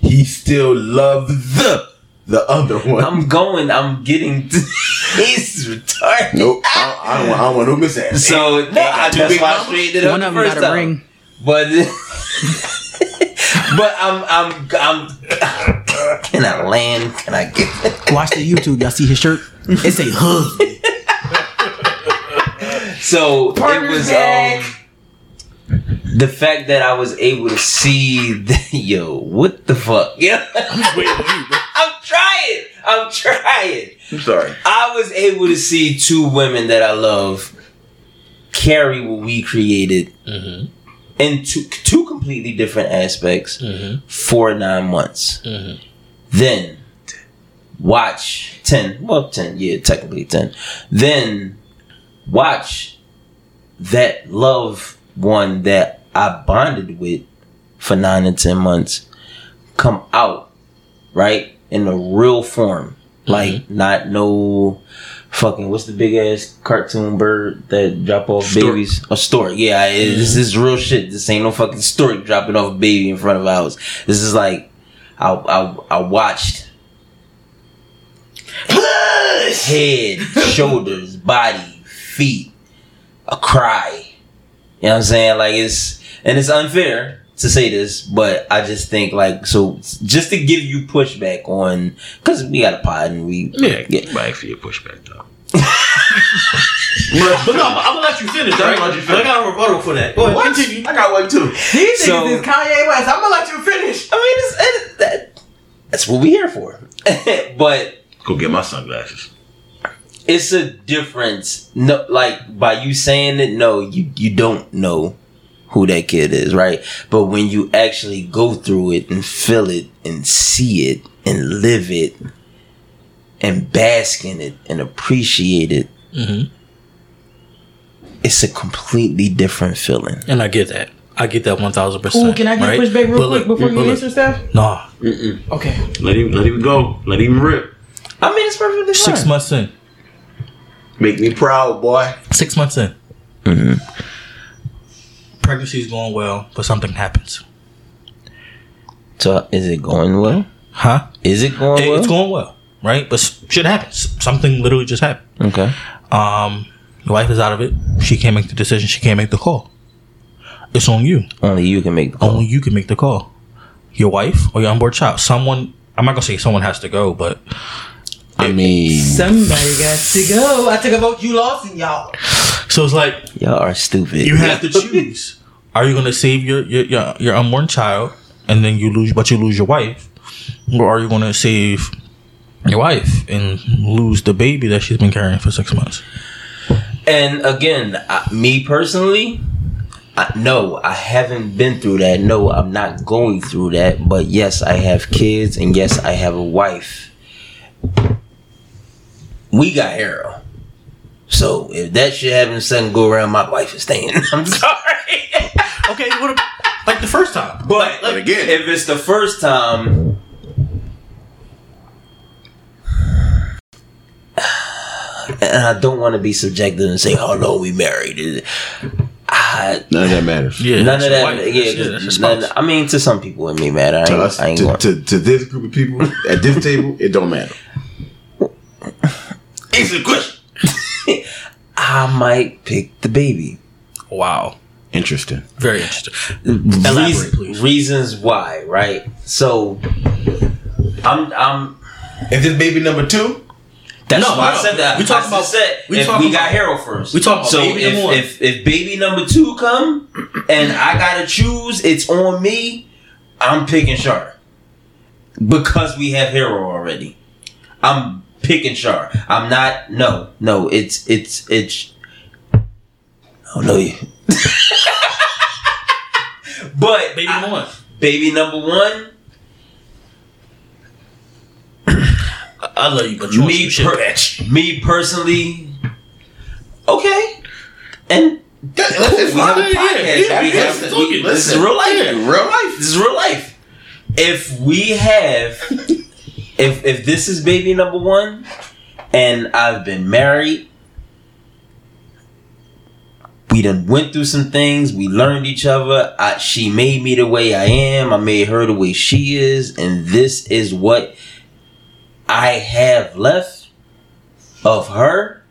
He still loved the the other one. I'm going. I'm getting. To, he's retarded. nope. I, don't- I don't want. I don't want no mishap. So no, I, two that's big why I mamas? straightened it up One of them first got a time. ring. But but I'm I'm I'm. Can I land? Can I get? Watch the YouTube. Y'all see his shirt? It say hug. So it was gang. um the fact that I was able to see the, yo what the fuck yeah Wait, wait, bro. I'm trying I'm trying I'm sorry. I was able to see two women that I love carry what we created Mhm. in two, two completely different aspects Mhm. for nine months. Mhm. Then watch 10, well, 10, yeah, technically 10. Then watch that love one that I bonded with for nine and 10 months come out, right? In a real form. Mm-hmm. Like, not no fucking, what's the big ass cartoon bird that drop off Stork. babies? A stork. Yeah, it, this is real shit. This ain't no fucking stork dropping off a baby in front of ours. This is like, I, I, I watched head, shoulders, body, feet, a cry. You know what I'm saying? Like it's and it's unfair to say this, but I just think like so just to give you pushback on because we got a pod and we Yeah, Yeah. right for your pushback though. but, but no, I'm, I'm gonna let you finish, I'm gonna let you But I got a rebuttal for that. Go ahead, What? continue. I got one too. These So- niggas is Kanye West. I'm gonna let you finish. I mean it's, it, that, that's what we here for. but Go get my sunglasses. It's a difference. No, like by you saying it, no, you you don't know who that kid is, right? But when you actually go through it and feel it and see it and live it and bask in it and appreciate it, Mhm. it's a completely different feeling. And I get that. I get that one thousand percent. Ooh, can I get right? pushed back real But quick look, before you but look, answer stuff? Nah, Okay. Let him let him go. Let him rip. I mean, it's perfectly fine. six months in. Make me proud, boy. Six months in. Mm-hmm. Pregnancy's going well, but something happens. So, is it going well? Huh? Is it going It- well? It's going well, right? But shit happens. Something literally just happened. okay. Um, your wife is out of it. She can't make the decision. She can't make the call. It's on you. Only you can make the call. Only you can make the call. Your wife or your unborn child. Someone. I'm not gonna say someone has to go, but I mean, Somebody got to go. I took a vote. You lost, and y'all. so it's like Y'all are stupid. you have to choose. Are you gonna save your your your, your unborn child and then you lose, but you lose your wife, or are you gonna save your wife and lose the baby that she's been carrying for six months? And again, I, me personally, I, no, I haven't been through that. No, I'm not going through that. But yes, I have kids, and yes, I have a wife. We got Harold. So if that shit happens, something go around, my wife is staying. I'm sorry. Okay, what ab- like the first time? But, But again- if it's the first time, and I don't want to be subjective and say, "Oh no, we married." I, none of that matters. Yeah, none of that. wife. yeah, That's- yeah, that's your none- spouse. I mean, to some people it may matter. I To ain't, us, I ain't to, going. to, to this group of people at this table, it don't matter. Answer the question. I might pick the baby. Wow, Interesting. very interesting. Elaborate, Reas- please. Reasons why, right? So, I'm, I'm. Is this baby number two? That's No, why no, I said that. we I talking about- said we if talking we got about- Harold first. we talking about so baby if, number one. if if baby number two come and I gotta choose, it's on me. I'm picking Char because we have Harold already. I'm picking Char. I'm not. No, no. It's it's it's. Oh no, you. but Baby number one. baby number one. I love you, but you want me, some per- back. me personally, okay, and Listen, we have a fine, yeah, podcast. yeah, we yeah, have to- we- it. this is real life. Real life. This is real life. If we have, if if this is baby number one, and I've been married, we done went through some things. We learned each other. I, she made me the way I am. I made her the way she is, and this is what I have left of her.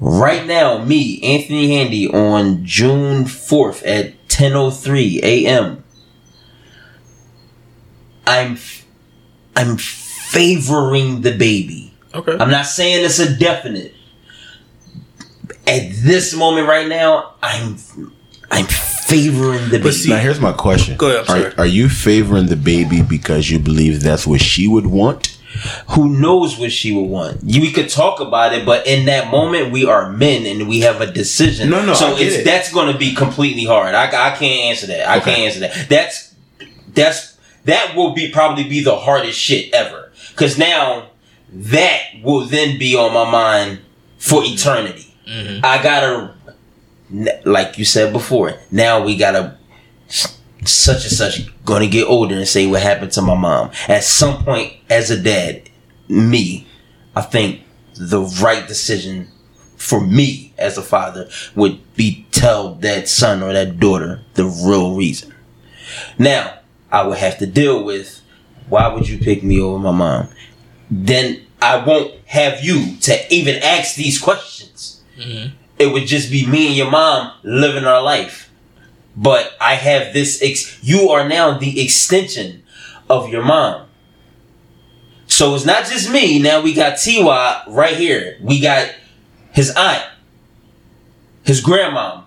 Right now, me, Anthony Handy, on June 4th at 10.03 a.m. I'm, I'm favoring the baby. Okay. I'm not saying it's a definite. At this moment right now, I'm, I'm favoring the baby. now here's my question. Go ahead, I'm are, sorry. are you favoring the baby because you believe that's what she would want? who knows what she would want. You- We could talk about it, but in that moment, we are men and we have a decision. No, no, So I get it's it. that's going to be completely hard. I, I can't answer that. I Okay. can't answer that. That's that's that will be probably be the hardest shit ever. Because now that will then be on my mind for eternity. Mm-hmm. I gotta, like you said before. Now we gotta such and such gonna get older and say what happened to my mom. At some point, as a dad, me, I think the right decision for me as a father would be tell that son or that daughter the real reason. Now, I would have to deal with why would you pick me over my mom? Then I won't have you to even ask these questions. Mm-hmm. It would just be me and your mom living our life but I have this. Ex- you are now the extension of your mom. So it's not just me. Now we got Tiwa right here. We got his aunt, his grandma,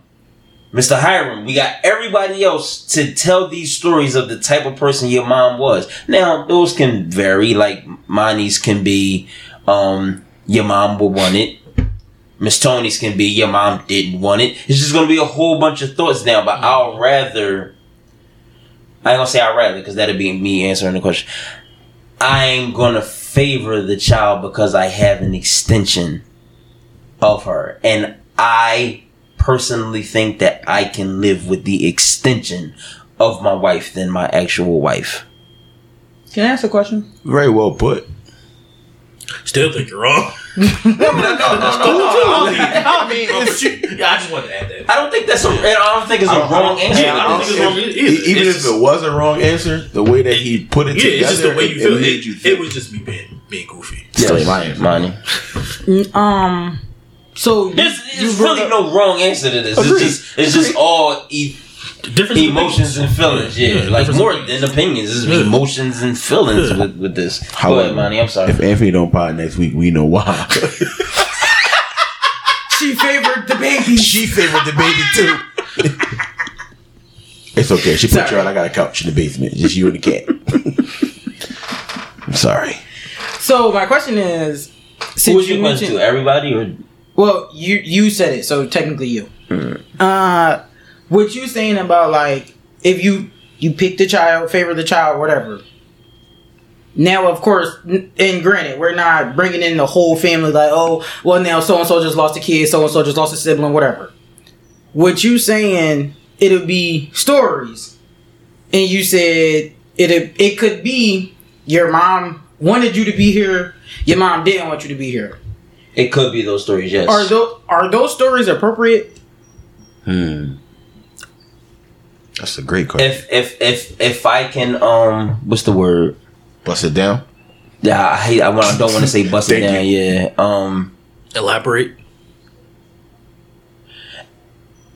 Mr. Hiram. We got everybody else to tell these stories of the type of person your mom was. Now those can vary. Like Manee's can be, um, your mom would want it. Miss Tony's can be your mom didn't want it. It's just gonna be a whole bunch of thoughts now. But I'll rather. I ain't gonna say I'd rather because that'd be me answering the question. I'm gonna favor the child because I have an extension of her, and I personally think that I can live with the extension of my wife than my actual wife. Can I ask a question? Very well put. Still think you're wrong. I mean, it's, yeah, I just wanted to add that. I don't think that's a. I don't think it's a wrong answer. Yeah, I don't think it's wrong either. even It's if it was a wrong answer, the way that he put it Yeah, together, it's just the way you it, feel. it It, made you it was just me being being goofy. Still Yes, lying. money. Um, so There's, you there's really up- no wrong answer to this. Agreed. It's just it's just all e- Different emotions and feelings. Yeah, like more than opinions. It's Yeah. emotions and feelings Yeah. with, with this. Go However, ahead, Manee. I'm sorry. If Anthony don't pod next week, we know why. she favored the baby. she favored the baby too. it's okay. She put Sorry. you on. I got a couch in the basement. Just you and the cat. I'm sorry. So my question is, Who since was you your question mentioned, to? Everybody or well, you you said it, so technically you. Hmm. Uh, what you saying about like if you you pick the child, favor the child, whatever. Now, of course, and granted, we're not bringing in the whole family. Like, oh, well, now so and so just lost a kid, so and so just lost a sibling, whatever. What you saying? It'll be stories, and you said it. It could be your mom wanted you to be here. Your mom didn't want you to be here. It could be those stories. Yes. Are those are those stories appropriate? Hmm. That's a great question. if if if if I can um what's the word? Bust it down. Yeah, I hate. I, want, I don't want to say bust it Thank down. Yeah. Um. Elaborate.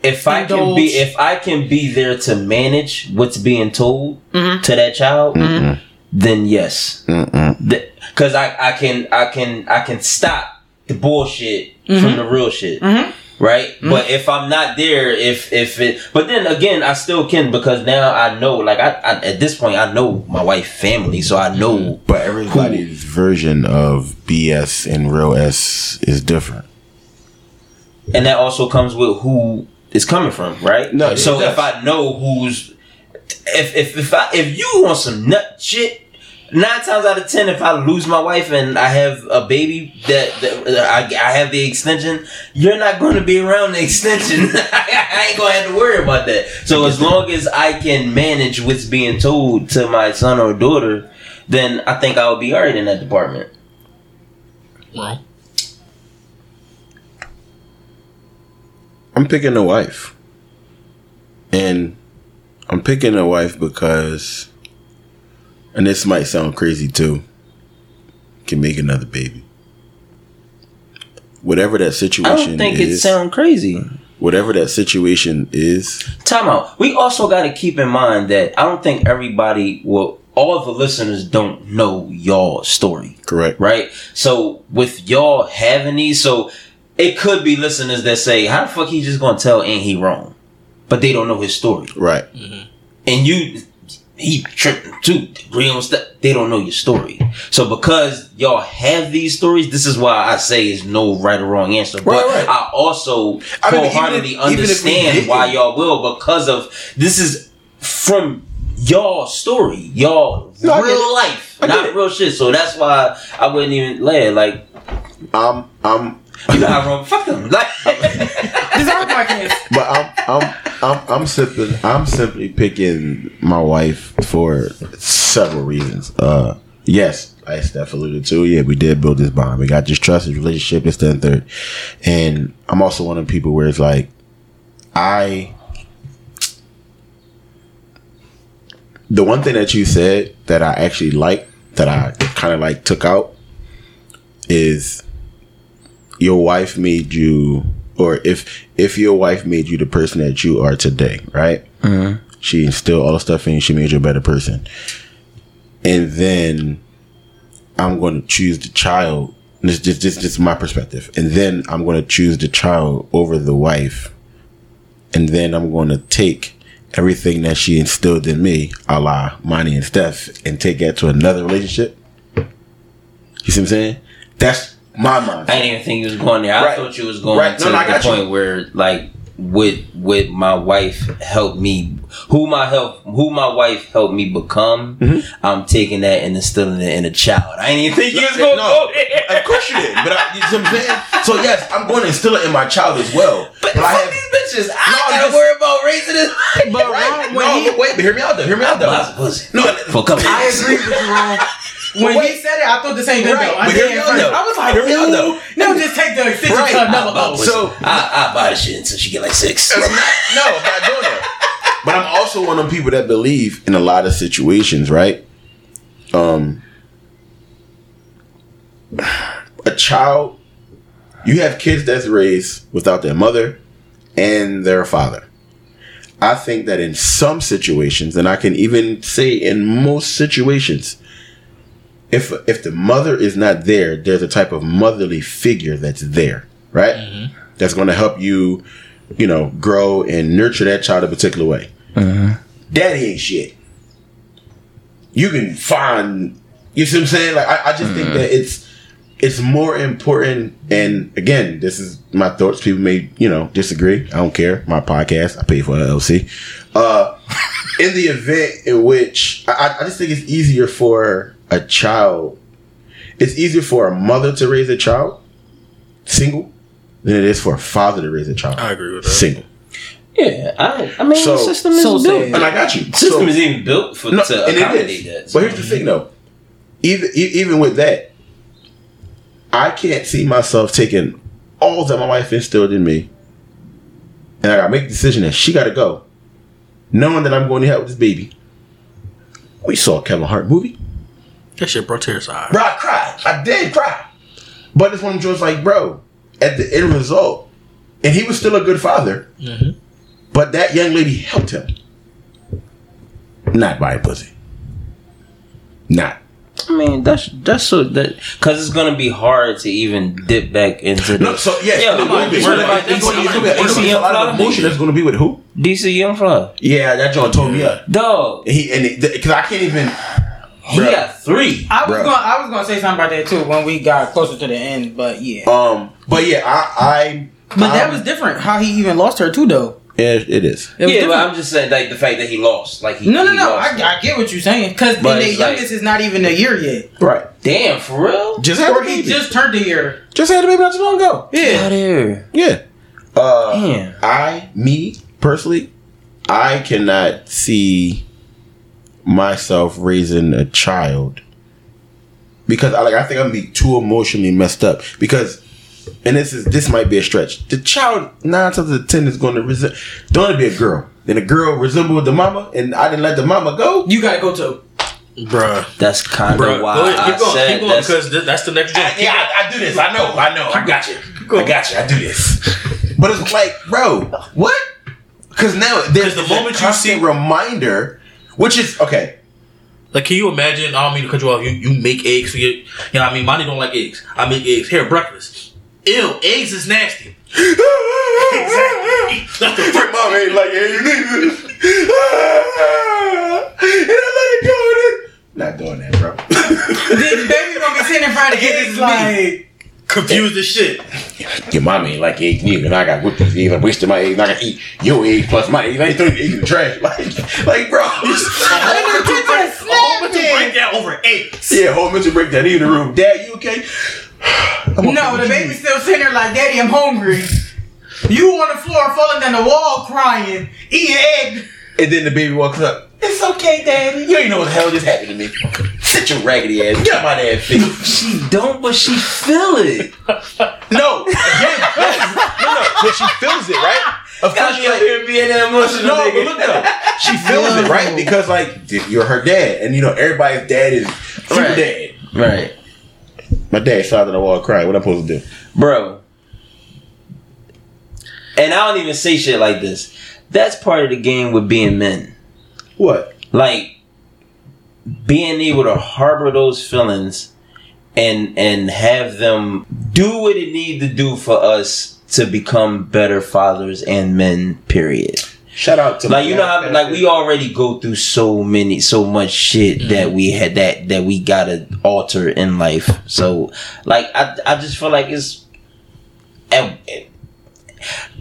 if I can be if I can be there to manage what's being told Mhm. to that child, Mm-mm. then yes, because I I can I can I can stop the bullshit Mm-hmm. from the real shit. Mhm. Right, but if I'm not there, if if it, but then again, I still can because now I know, like I, I at this point, I know my wife family, so I know. But everybody's version of BS and real S is different. and that also comes with who it's coming from, right? No, so if I know who's, if if if I if you want some nut shit, nine times out of ten, if I lose my wife and I have a baby that, that I, I have the extension, you're not going to be around the extension. I ain't gonna have to worry about that. So as long as I can manage what's being told to my son or daughter, then I think I'll be alright in that department. Wrong. I'm picking a wife. And I'm picking a wife because, and this might sound crazy too, can make another baby. Whatever that situation I situation don't think it is, sound crazy. whatever that situation is, Time out. We also got to keep in mind that I don't think everybody, well, all the listeners don't know y'all story, correct? right? So with y'all having these, so it could be listeners that say, "How the fuck he just gonna tell ain't he wrong?" But they don't know his story, Right. Mm-hmm. and you, he tripping too. Agree on stuff. They don't know your story. So because y'all have these stories, this is why I say is no right or wrong answer. But Right, right. I also I mean, even wholeheartedly if- even if understand didn't- why y'all will because of this is from y'all story, y'all No, real life, not it. real shit. So that's why I wouldn't even lay it. Like I'm, I'm, you know how wrong. Fuck them. Like This is our but I'm, I'm, I'm, I'm simply, I'm simply picking my wife for several reasons. Uh, yes, I Steph alluded to, yeah, we did build this bond. We got this trust, this relationship, that, and third. And I'm also one of the people where it's like, I, the one thing that you said that I actually like, that I kind of like took out, is your wife made you, or if if your wife made you the person that you are today, right? Mm-hmm. She instilled all the stuff in you. She made you a better person, and then I'm going to choose the child. This just this, this is my perspective, and then I'm going to choose the child over the wife, and then I'm going to take everything that she instilled in me, a la Monty and Steph, and take that to another relationship. You see what I'm saying? That's my mind. I didn't even think you was going there. I Right. thought you was going Right. to No, no, I the got you. point where like with with my wife helped me who my help who my wife helped me become. Mm-hmm. I'm taking that and instilling it in a child. I didn't even think you was going to No, go there. of course you did. But I, you see what I'm saying? So yes, I'm going to instill it in my child as well. But, But I have these bitches. I No, gotta just- worry about raising this. But right. wrong, when No, he, wait, but hear me out though. Hear me out though. Lots of pussy. No, for a couple. I agree with you, wrong. When wait. he said it, I thought the same thing Right, though. I but did hear me at out, first. though. I was like, Hear me out, though. no, just take the extension Right. to I another buy level. So- I, I buy the shit until she get like six. no, I'm not doing that. But I'm also one of them people that believe in a lot of situations, right? Um, a child, you have kids that's raised without their mother and their father. I think that in some situations, and I can even say in most situations, if if the mother is not there, there's a type of motherly figure that's there, right? Mm-hmm. That's going to help you, you know, grow and nurture that child a particular way. Uh-huh. Daddy ain't shit. You can find, you see what I'm saying? Like I, I just think mm-hmm. that it's it's more important. And again, this is my thoughts. People may, you know, disagree. I don't care. My podcast, I pay for LLC. Uh, in the event in which I, I just think it's easier for a child, it's easier for a mother to raise a child single than it is for a father to raise a child I agree with that. single. Yeah, I, I mean, So- the system is so built. sad. And I got you. system So- is even built for No, to accommodate is. that. But here's the thing, though. Even even with that, I can't see myself taking all that my wife instilled in me, and I gotta make a decision that she gotta go, knowing that I'm going to help this baby. We saw a Kevin Hart movie. That shit brought tears to eyes. Bro, I cried. I did cry. But it's one of them joints like, bro, at the end result, and he was still a good father, mm-hmm. but that young lady helped him. Not buying pussy. Not. I mean, that's that's so that because it's gonna be hard to even dip back into the No, so yes, Yeah, it's but gonna be- it's gonna- it's gonna- it's DC gonna be- it's gonna be a lot of emotion that's gonna be with who? DC Young Fly. Yeah, that John told me up. Dog, And he and because I can't even. He Bruh. got three. I was Bruh. going. I was going to say something about that too when we got closer to the end. But yeah, Um, but yeah, I, I but that um, was different. How he even lost her too, though. Yeah, it is. It was Yeah, but. I'm just saying, like the fact that he lost, like he no, no, he no. lost. I, I get what you're saying because But the it's like- youngest is not even a year yet, Right. Damn, for real? Just had or a he baby. just turned a year. just had a baby not too long ago. Yeah, out here. Yeah. Uh, Damn. I, me personally, I cannot see myself raising a child because I like. I think I'm be too emotionally messed up because, and this is this might be a stretch. The child nine times out of ten is going to resemble. Don't it be a girl? Then a girl resemble the mama, and I didn't let the mama go. you gotta go to. Bruh. That's kind of Bruh. why Go ahead, I keep going, said keep going, that's, because th- that's the next joint. I, yeah, I, I do this. I know. I know. I got you. I got you. I do this. But it's like, bro, what? Because now there's the the moment moment you you see- see reminder, which is okay. Like, can you imagine? I don't mean to cut you off. You you make eggs for your, you know. what I mean, Monty don't like eggs. I make eggs here breakfast. Ew, eggs is nasty. exactly. That's the Your mom ain't like, hey, you need this. and I let it go. And not doing that, bro. the baby gonna be sitting in front of the This kids is like. Confused as shit. Your mom ain't like eggs neither, and I got whipped these eggs. I wasted my eggs. and I got to eat your eggs plus my eggs. I ain't throwing the eggs in the trash. Like, like bro. A whole bunch of breakdown over eggs. yeah, whole mental breakdown. He in the room. Dad, you okay? Okay. No, the baby's still sitting there like, Daddy, I'm hungry. You on the floor, falling down the wall, crying, eating egg. And then the baby walks up. It's okay, Daddy. You ain't know what the hell just happened to me. Sit your raggedy ass. Get out my damn face. she don't, but she feel it. no, again, yes. no, no. So she feels it, right? Of course, she like, here being that emotional. no, but look though, she feels it, right? Because like you're her dad, and you know everybody's dad is super Right. dad. Right, My dad sat on the wall crying. What am I supposed to do? bro. And I don't even say shit like this. That's part of the game with being men. What? like being able to harbor those feelings and and have them do what it need to do for us to become better fathers and men period Shout out to like you know how Black like we already go through so many so much shit Mm-hmm. that we had that that we gotta alter in life so like i i just feel like it's and, and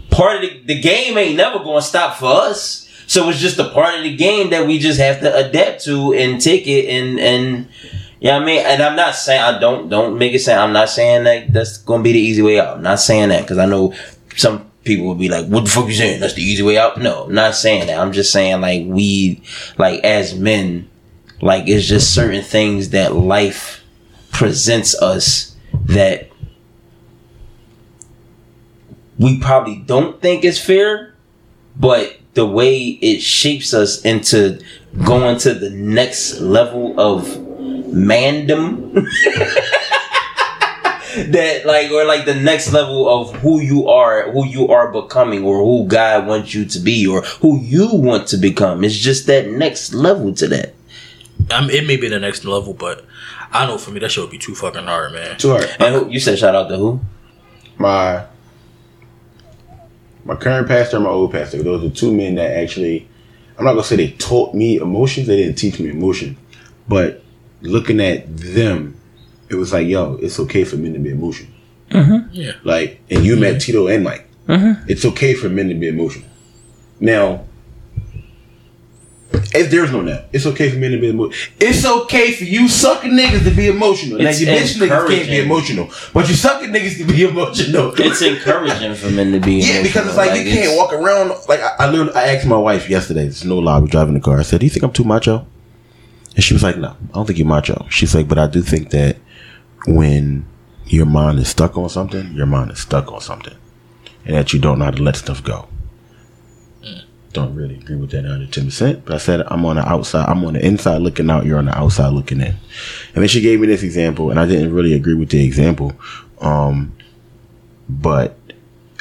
part of the, the game ain't never gonna stop for us so it's just a part of the game that we just have to adapt to and take it and and yeah, I mean, and I'm not saying I don't don't make it sound. I'm not saying that that's gonna be the easy way out. I'm not saying that because I know some people will be like, "What the fuck you saying? That's the easy way out." No, I'm not saying that. I'm just saying like we, like as men, like it's just certain things that life presents us that we probably don't think is fair, but the way it shapes us into going to the next level of mandom that like or like the next level of who you are who you are becoming or who god wants you to be or who you want to become it's just that next level to that I mean, it may be the next level, but I know for me that shit would be too fucking hard, man. Too hard. and who, you said shout out to who my my current pastor and my old pastor. Those are two men that actually I'm not gonna say they taught me emotions, they didn't teach me emotion. But looking at them, it was like, yo, it's okay for men to be emotional. Mm-hmm. Yeah. Like and you met Tito and Mike. Mm-hmm. It's okay for men to be emotional. Now if there's no now, it's okay for men to be emotional. It's okay for you sucking niggas to be emotional. Now It's you bitch niggas can't be emotional, but you sucking niggas to be emotional. it's encouraging for men to be Yeah, because it's like, you can't walk around like I, I literally I asked my wife yesterday. There's no lie. We're driving the car. I said, "Do you think I'm too macho?" And she was like, "No, I don't think you're macho." She's like, "But I do think that when your mind is stuck on something, your mind is stuck on something, and that you don't know how to let stuff go." Don't really agree with that 110. percent But I said I'm on the outside. I'm on the inside looking out. You're on the outside looking in. And then she gave me this example, and I didn't really agree with the example. Um, but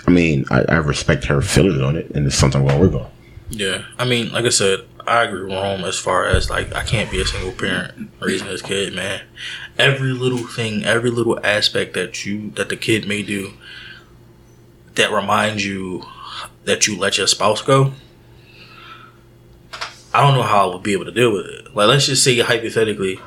I mean, I, I respect her feelings on it, and it's something we're on. Yeah, I mean, like I said, I agree with Rome as far as like I can't be a single parent raising this kid, man. Every little thing, every little aspect that you that the kid may do that reminds you that you let your spouse go. I don't know how I would be able to deal with it. Like, let's just say hypothetically,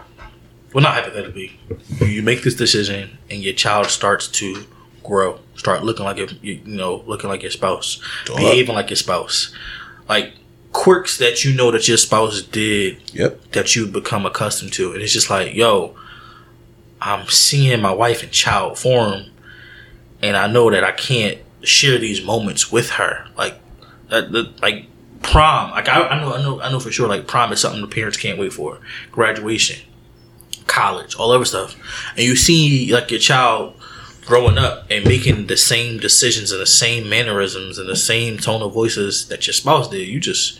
well, not hypothetically, you make this decision and your child starts to grow, start looking like your, you know, looking like your spouse, behaving like your spouse, like quirks that you know that your spouse did Yep. that you become accustomed to, and it's just like, yo, I'm seeing my wife in child form, and I know that I can't share these moments with her, like that, that like prom. Like I, I know, I know, I know for sure. Like prom is something the parents can't wait for. Graduation, college, all other stuff, and you see like your child growing up and making the same decisions and the same mannerisms and the same tone of voices that your spouse did. You just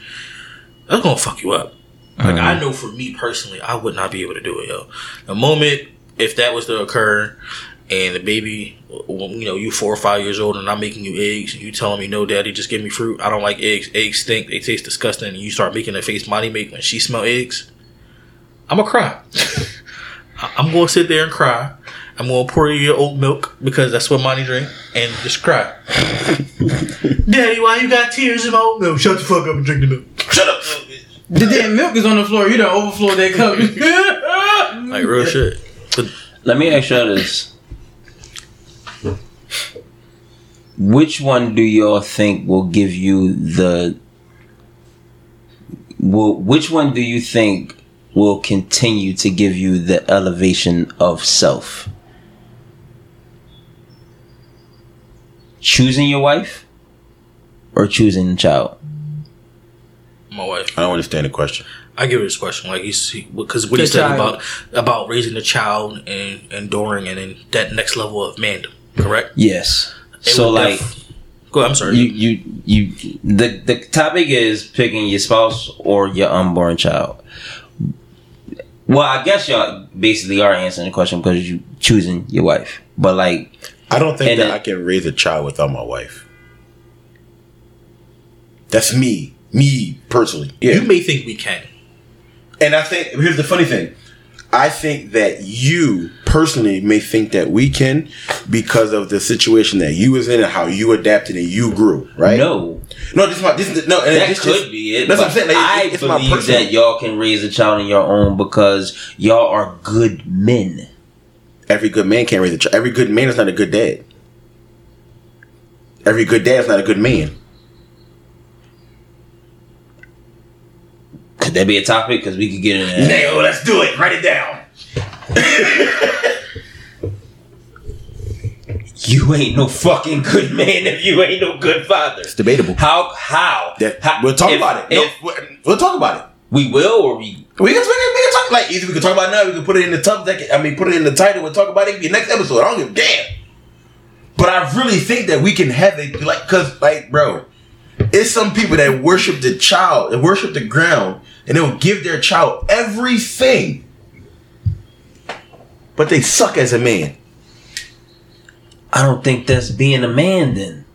that's gonna fuck you up. Like I uh-huh. know for me personally, I would not be able to do it, yo. The moment if that was to occur, and the baby, you know, you four or five years old, and I'm making you eggs, and you telling me no, daddy, just give me fruit. I don't like eggs. Eggs stink. They taste disgusting. And you start making the face Monty make when she smell eggs. I'm gonna cry. I- I'm gonna sit there and cry. I'm gonna pour you your oat milk because that's what Monty drink, and just cry. Daddy, why you got tears in my oat milk? Shut the fuck up and drink the milk. Shut up. The damn milk is on the floor. You done overflowed that cup. Like real shit. But Let me ask y'all this. Which one do y'all think will give you the will which one do you think will continue to give you the elevation of self? Choosing your wife or choosing the child? my wife. I don't understand the question. I give it this question, like he's because what he The said child. about about raising the child and enduring and then that next level of mandom, correct? Yes. It so like def- go. I'm sorry. you you you the the topic is picking your spouse or your unborn child. Well, I guess y'all basically are answering the question because you choosing your wife. But like, I don't think that it- I can raise a child without my wife. That's me, me personally. Yeah, you may think we can. and I think here's the funny thing. I think that you personally may think that we can because of the situation that you was in and how you adapted and you grew, right? No, no, this is my this is no. And that this could just- be it. That's what I'm saying. Like, I it's, believe personal. that y'all can raise a child on your own because y'all are good men. Every good man can't raise a child. Every good man is not a good dad. Every good dad is not a good man. Could that be a topic? Because we could get in. that. Nail, let's do it. Write it down. You ain't no fucking good man if you ain't no good father. It's debatable. How? How? That, How- we'll talk if- about it. No, if we'll- we'll talk about it. we will, or we We can, we, can, we can talk like either we can talk about it now. We can put it in the top. I mean, put it in the title. We'll talk about it. It can be next episode. I don't give a damn. But I really think that we can have it like because like bro, it's some people that worship the child, and worship the ground, and they'll give their child everything, but they suck as a man. I don't think that's being a man. Then,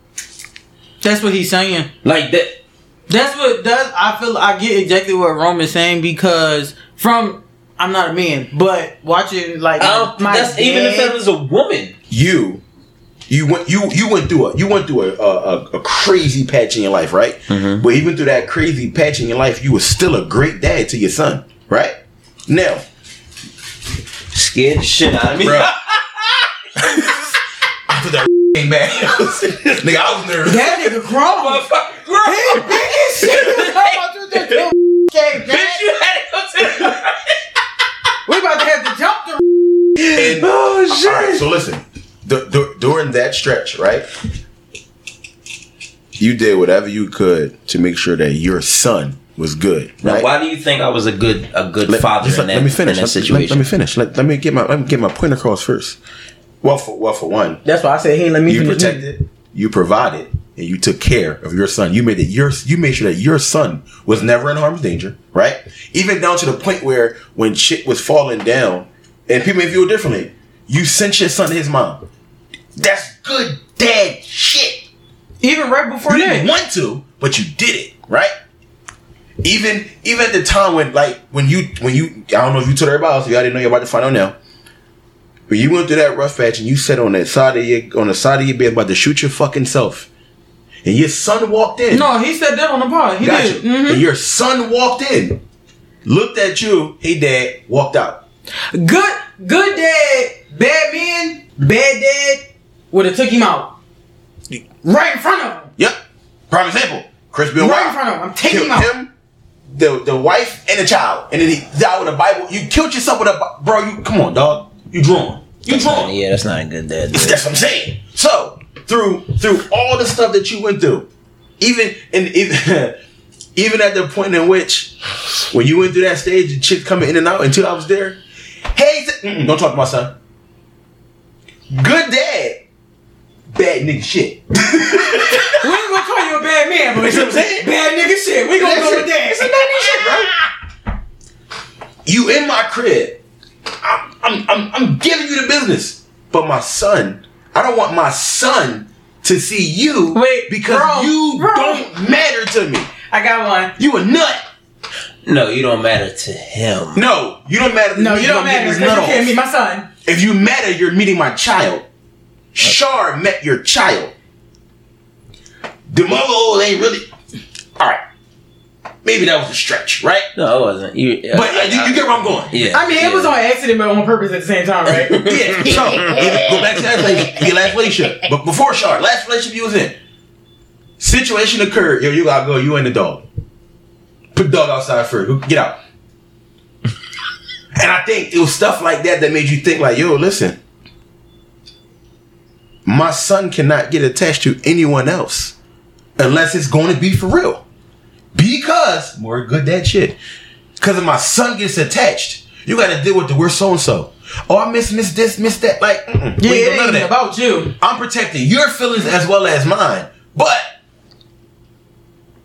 That's what he's saying. like that. That's what does. I feel I get exactly what Roman's saying because from I'm not a man, but watching like I don't, my that's even if dad- it was a woman. You, you went you you went through a you went through a a, a crazy patch in your life, right? Mm-hmm. But even through that crazy patch in your life, you were still a great dad to your son, right? Now, Scared the shit out of me. Bro. after that came back, nigga, I was nervous. that nigga grown. Motherfucking girl. Okay, man. Bitch, you had to go to. We about to have to jump the. And, Oh All right, so listen. Du- du- during that stretch, right? You did whatever you could to make sure that your son was good, Now, right? why do you think I was a good a good Let, father just in that, let me finish. in that Let- let- situation? Let, me finish. Let, let me get my let me get my point across first. Well, for well, for one, That's why I said he let me you finish. protected, you provided, and you took care of your son. You made it your you made sure that your son was never in harm's danger, right? Even down to the point where when shit was falling down, and people may feel differently, you sent your son to his mom. That's good dad shit. Even right before You that. didn't want to, but you did it, right? Even even at the time when like when you when you I don't know if you told everybody else, you already know you're about to find out now. But you went through that rough patch and you sat on that side of your on the side of your bed about to shoot your fucking self. And your son walked in. No, he said that on the pod. He Got did. you. Mhm. And your son walked in, looked at you, hey dad, walked out. Good, good dad, bad man, bad dad would have took him out. Right in front of him. Yep. Prime example. Chris Bill Right in front of him. I'm taking him out. him, the the wife, and the child, and then he died with a Bible. You killed yourself with a bro. You come on, dog. You drawn. You drawn. yeah, that's not a good dad. That's what I'm saying. So through through all the stuff that you went through, even and even even at the point in which when you went through that stage, the chick coming in and out until I was there. Hey, th- don't talk to my son. Good dad, bad nigga shit. We ain't gonna call you a bad man, but You see what I'm saying? bad nigga shit. We gonna That's go it. with that. It's a bad nigga shit, bro. You in my crib. I'm, I'm, I'm, I'm giving you the business. But my son, I don't want my son to see you Wait, because bro, you bro. don't matter to me. I got one. You a nut. No, you don't matter to him. No, you don't matter. to No, me. you don't gonna get matter this you can't meet my son. If you matter, you're meeting my child. Shar met your child. The mother old ain't really. All right. Maybe that was a stretch, right? No, it wasn't. You, But uh, you, you get where I'm going. yeah. I mean, it was on accident, but on purpose at the same time, right? Yeah. So go back to that relationship. Your last relationship, but before Char, last relationship you was in. Situation occurred. Yo, you gotta go. You and the dog. Put the dog outside first. Go- Get out. and I think it was stuff like that that made you think like, yo, listen. My son cannot get attached to anyone else unless it's going to be for real. Because more good that shit. Because if my son gets attached, you got to deal with the we're so and so. Oh, I miss miss this, miss that. Like, mm-mm, yeah, it ain't that. about you. I'm protecting your feelings as well as mine, but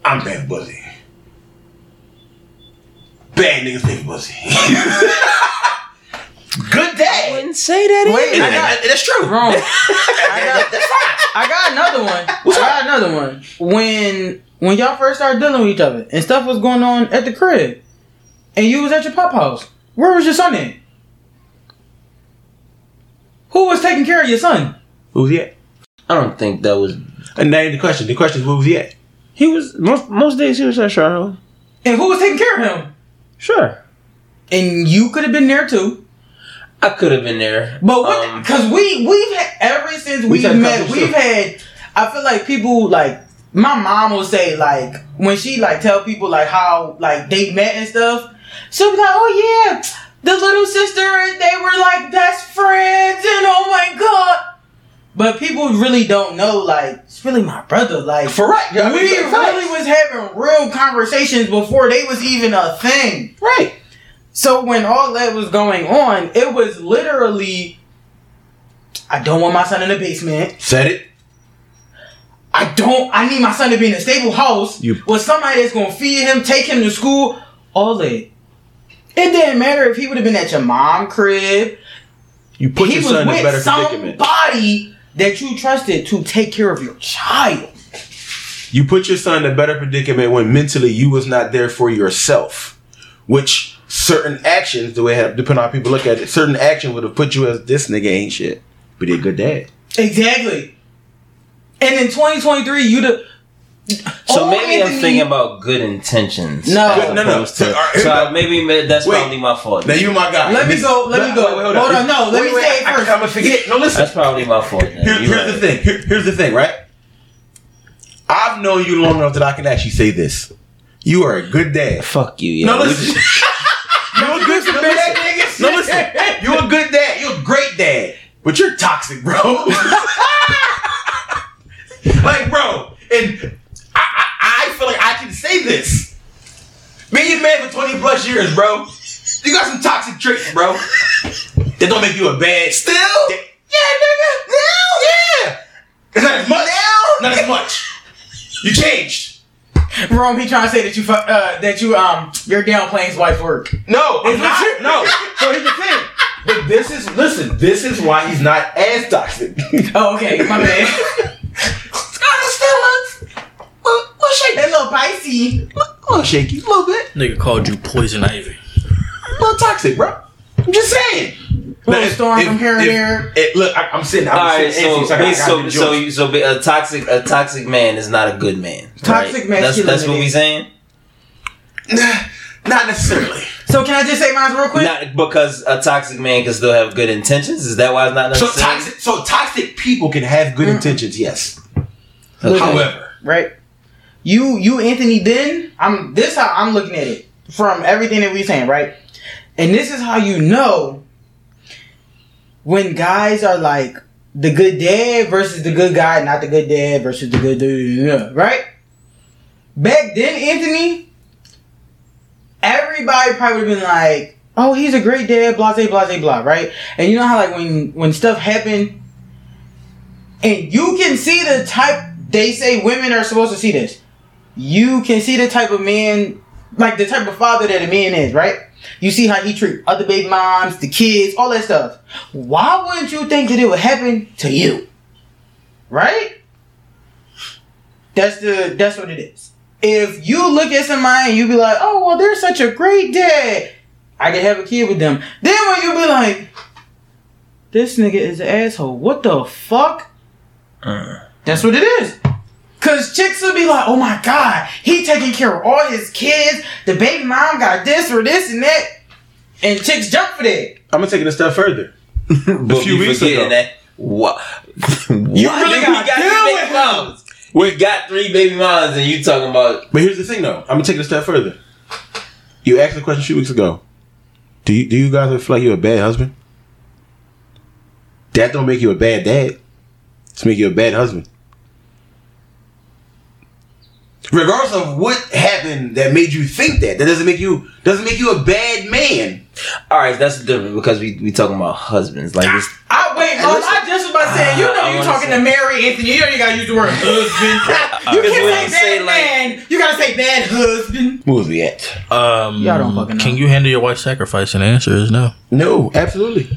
I'm bad pussy. Bad niggas think pussy. Good day. wouldn't say that Wait, And I got, that's true. wrong. I got, That's fine. I got another one. I got another one. When when y'all first started dealing with each other and stuff was going on at the crib, and you was at your pop house, where was your son at? Who was taking care of your son? Who was he at? I don't think that was. And that ain't the question. The question is where was he at? He was most most days he was at Charlotte. And who was taking care of him? Sure, And you could have been there too. I could have been there, But what? Um, Because we we've had, ever since we've had met, we've had. I feel like people like my mom will say like when she like tell people like how like they met and stuff. She'll be like, "Oh yeah, the little sister and they were like best friends and oh my god." But people really don't know like it's really my brother. Like For right. We really was having real conversations before they was even a thing. Right. So when all that was going on, it was literally, I don't want my son in the basement. Said it. I don't. I need my son to be in a stable house You- with somebody that's gonna feed him, take him to school. All that. It didn't matter if he would have been at your mom crib. You put he your son in a better predicament. somebody that you trusted to take care of your child. You put your son in a better predicament when mentally you was not there for yourself. Which certain actions, the way how depending on how people look at it, certain action would have put you as this nigga ain't shit. But he a good dad. Exactly. And in 2023, you'd have. So Oh, maybe I'm Anthony- thinking about good intentions. No. Good- no, no. to- So, so I- maybe that's Wait. probably my fault. Now you my guy. Let me go- let me go. Hold on, no, let me say it I, first. I'm gonna forget. No, listen. That's probably my fault. Here- here's right. the thing. Here- here's the thing, right? I've known you long enough that I can actually say this. You are a good dad. Fuck you, yeah. No, listen. But you're toxic, bro. like, bro, and I, I, I feel like I can say this. Me and your man for 20 plus years, bro. You got some toxic traits, bro. That don't make you a bad. Still? Yeah, nigga. Now? Yeah. It's not as much. Now? Not as much. You changed. Rome, he trying to say that you fu- uh, that you um you're downplaying his wife's work. No, I'm It's not. legit. No. So here's the thing. But this is listen. This is why he's not as toxic. Oh, okay, my bad. still looks a little shaky. a little spicy. A little shaky. A little bit. Nigga called you poison ivy. A little toxic, bro. I'm just saying. Little storm from here and there. It, look, I, I'm sitting. I'm All right, sitting. so I gotta- I so so, you, so a toxic a toxic man is not a good man. Toxic right? That's that's what masculinity. we saying. Not necessarily. So can I just say mine real quick? Not because a toxic man can still have good intentions. Is that why it's not necessarily? So toxic. So toxic people can have good mm. intentions. Yes. Okay. However, right? You, you, Anthony Then I'm. This how I'm looking at it from everything that we're saying, right? And this is how you know when guys are like the good dad versus the good guy, not the good dad versus the good dude, right? Back then, Anthony, everybody probably would have been like, "Oh, he's a great dad," blah, blah, blah, blah, right? And you know how like when when stuff happened, and you can see the type they say women are supposed to see this. You can see the type of man, like the type of father that a man is, right? You see how he treat other baby moms, the kids, all that stuff. Why wouldn't you think that it would happen to you? Right? That's the that's what it is. If you look at somebody and you be like, oh well, they're such a great dad, I could have a kid with them. Then when you be like, this nigga is an asshole. What the fuck? Uh. That's what it is. Cause chicks will be like, oh my god, he taking care of all his kids. The baby mom got this or this and that. And chicks jump for that. I'm gonna take it a step further. But few weeks ago. that. What? You really gotta deal three with baby moms. We got three baby moms, and you talking about But here's the thing, though. I'm gonna take it a step further. You asked the question a few weeks ago. Do you do you guys feel like you're a bad husband? That don't make you a bad dad. It's make you a bad husband. Regardless of what happened that made you think that, that doesn't make you doesn't make you a bad man. all right. That's different because we we talking about husbands. Like this, I wait, mom, I just was about to say, you know I you wanna talking say- to Mary Anthony, you know you gotta use the word husband. you can't say say, bad like- man. You gotta say bad husband. Where was we at? Um, Y'all don't fucking know. Can you handle your wife's sacrifice? And the answer is no. No, absolutely.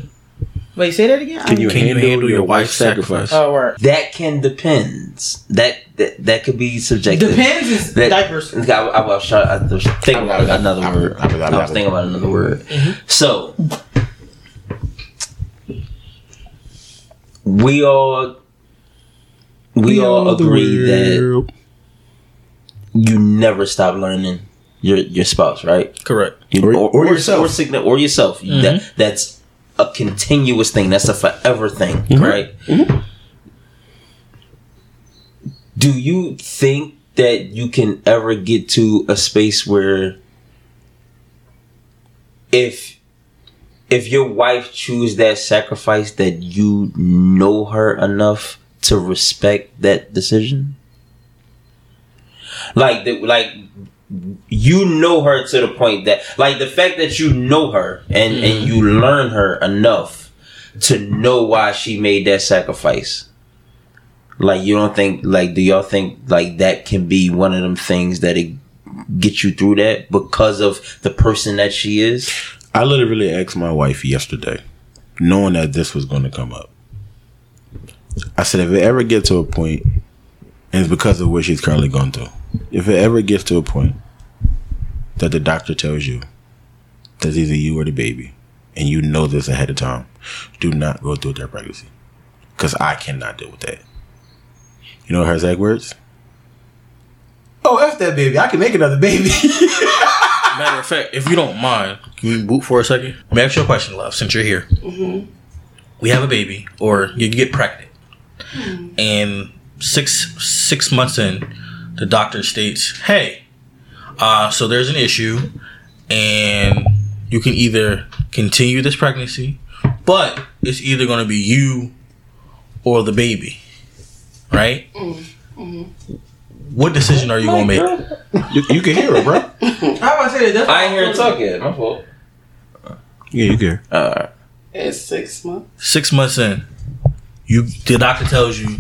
Wait, say that again? Can you, Can you handle, handle your, your wife's wife's sacrifice? sacrifice? Oh, word. that can depends. That that that could be subjective. Depends is That, diapers. I, I was. I was thinking about another word. I was- I was- I was thinking about another word. So, we all we, all agree that you never stop learning your your spouse, right? Correct. You- Or- or yourself. or, signi- or yourself. That mm-hmm. that's a continuous thing. That's a forever thing, right? Do you think that you can ever get to a space where if if your wife choose that sacrifice that you know her enough to respect that decision? Like the, like you know her to the point that like the fact that you know her and and you learn her enough to know why she made that sacrifice like you don't think like do y'all think like that can be one of them things that it get you through that because of the person that she is I literally asked my wife yesterday, knowing that this was going to come up. I said, if it ever gets to a point, and it's because of what she's currently going through, if it ever gets to a point that the doctor tells you that either you or the baby, and you know this ahead of time, do not go through that pregnancy. Because I cannot deal with that. You know her exact words? Oh, F that baby. I can make another baby. Matter of fact, if you don't mind, can we boot for a second? Let me ask you a question, love, since you're here. We have a baby, or you get pregnant, and six six months in, the doctor states, "Hey, uh, so there's an issue, and you can either continue this pregnancy, but it's either going to be you or the baby, right? What decision are you going to make? you, you can hear her, bro. How about to say that? i ain't hear her talk yet my fault Yeah, you can hear her. uh, It's six months. six months in, you the doctor tells you,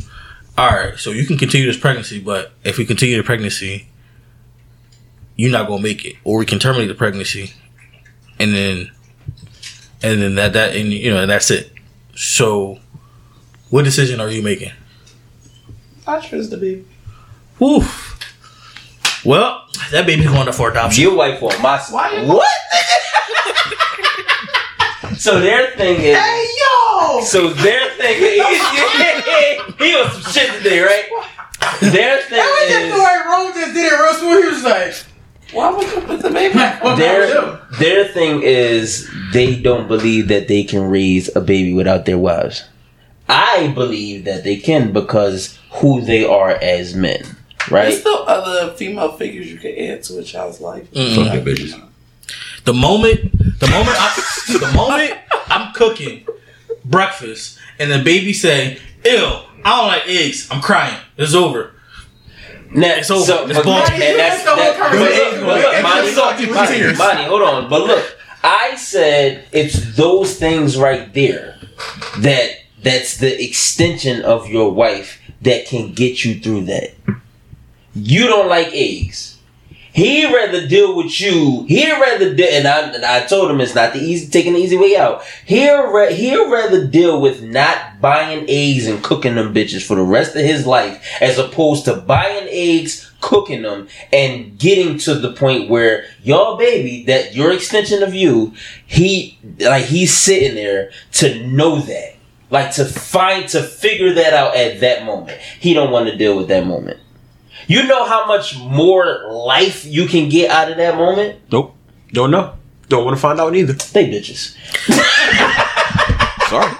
all right, so you can continue this pregnancy, but if we continue the pregnancy, you're not gonna make it, or we can terminate the pregnancy, and then, and then that that and you know and that's it. So, what decision are you making? I trust the baby. Woof. Well, that baby's going up for adoption. your wife on my side Why what so their thing is Hey yo! So their thing is he was some shit today, right? Their thing That was just the is way Rome just did it real smooth. He was like, Why would you put the baby? what their their thing is they don't believe that they can raise a baby without their wives. I believe that they can because who they are as men, There's right? still other female figures you can add to a child's life. Mm. Fuck the bitches. The moment, the moment, I, the moment I'm cooking breakfast and the baby say, "Ew, I don't like eggs," I'm crying. It's over. Now, It's over. So, It's but, bullshit. and that's, That's the whole that, but conversation. but look, Extra Monty, salty with Monty, tears. Monty, hold on. But look, I said it's those things right there that that's the extension of your wife that can get you through that. You don't like eggs. He'd rather deal with you. He'd rather deal, and I, and I told him it's not the easy taking the easy way out. He'd, ra- he'd rather deal with not buying eggs and cooking them bitches for the rest of his life, as opposed to buying eggs, cooking them, and getting to the point where your baby, that your extension of you, he like he's sitting there to know that, like to find to figure that out at that moment. He don't want to deal with that moment. You know how much more life you can get out of that moment? Nope. Don't know. Don't want to find out either. They bitches. Sorry.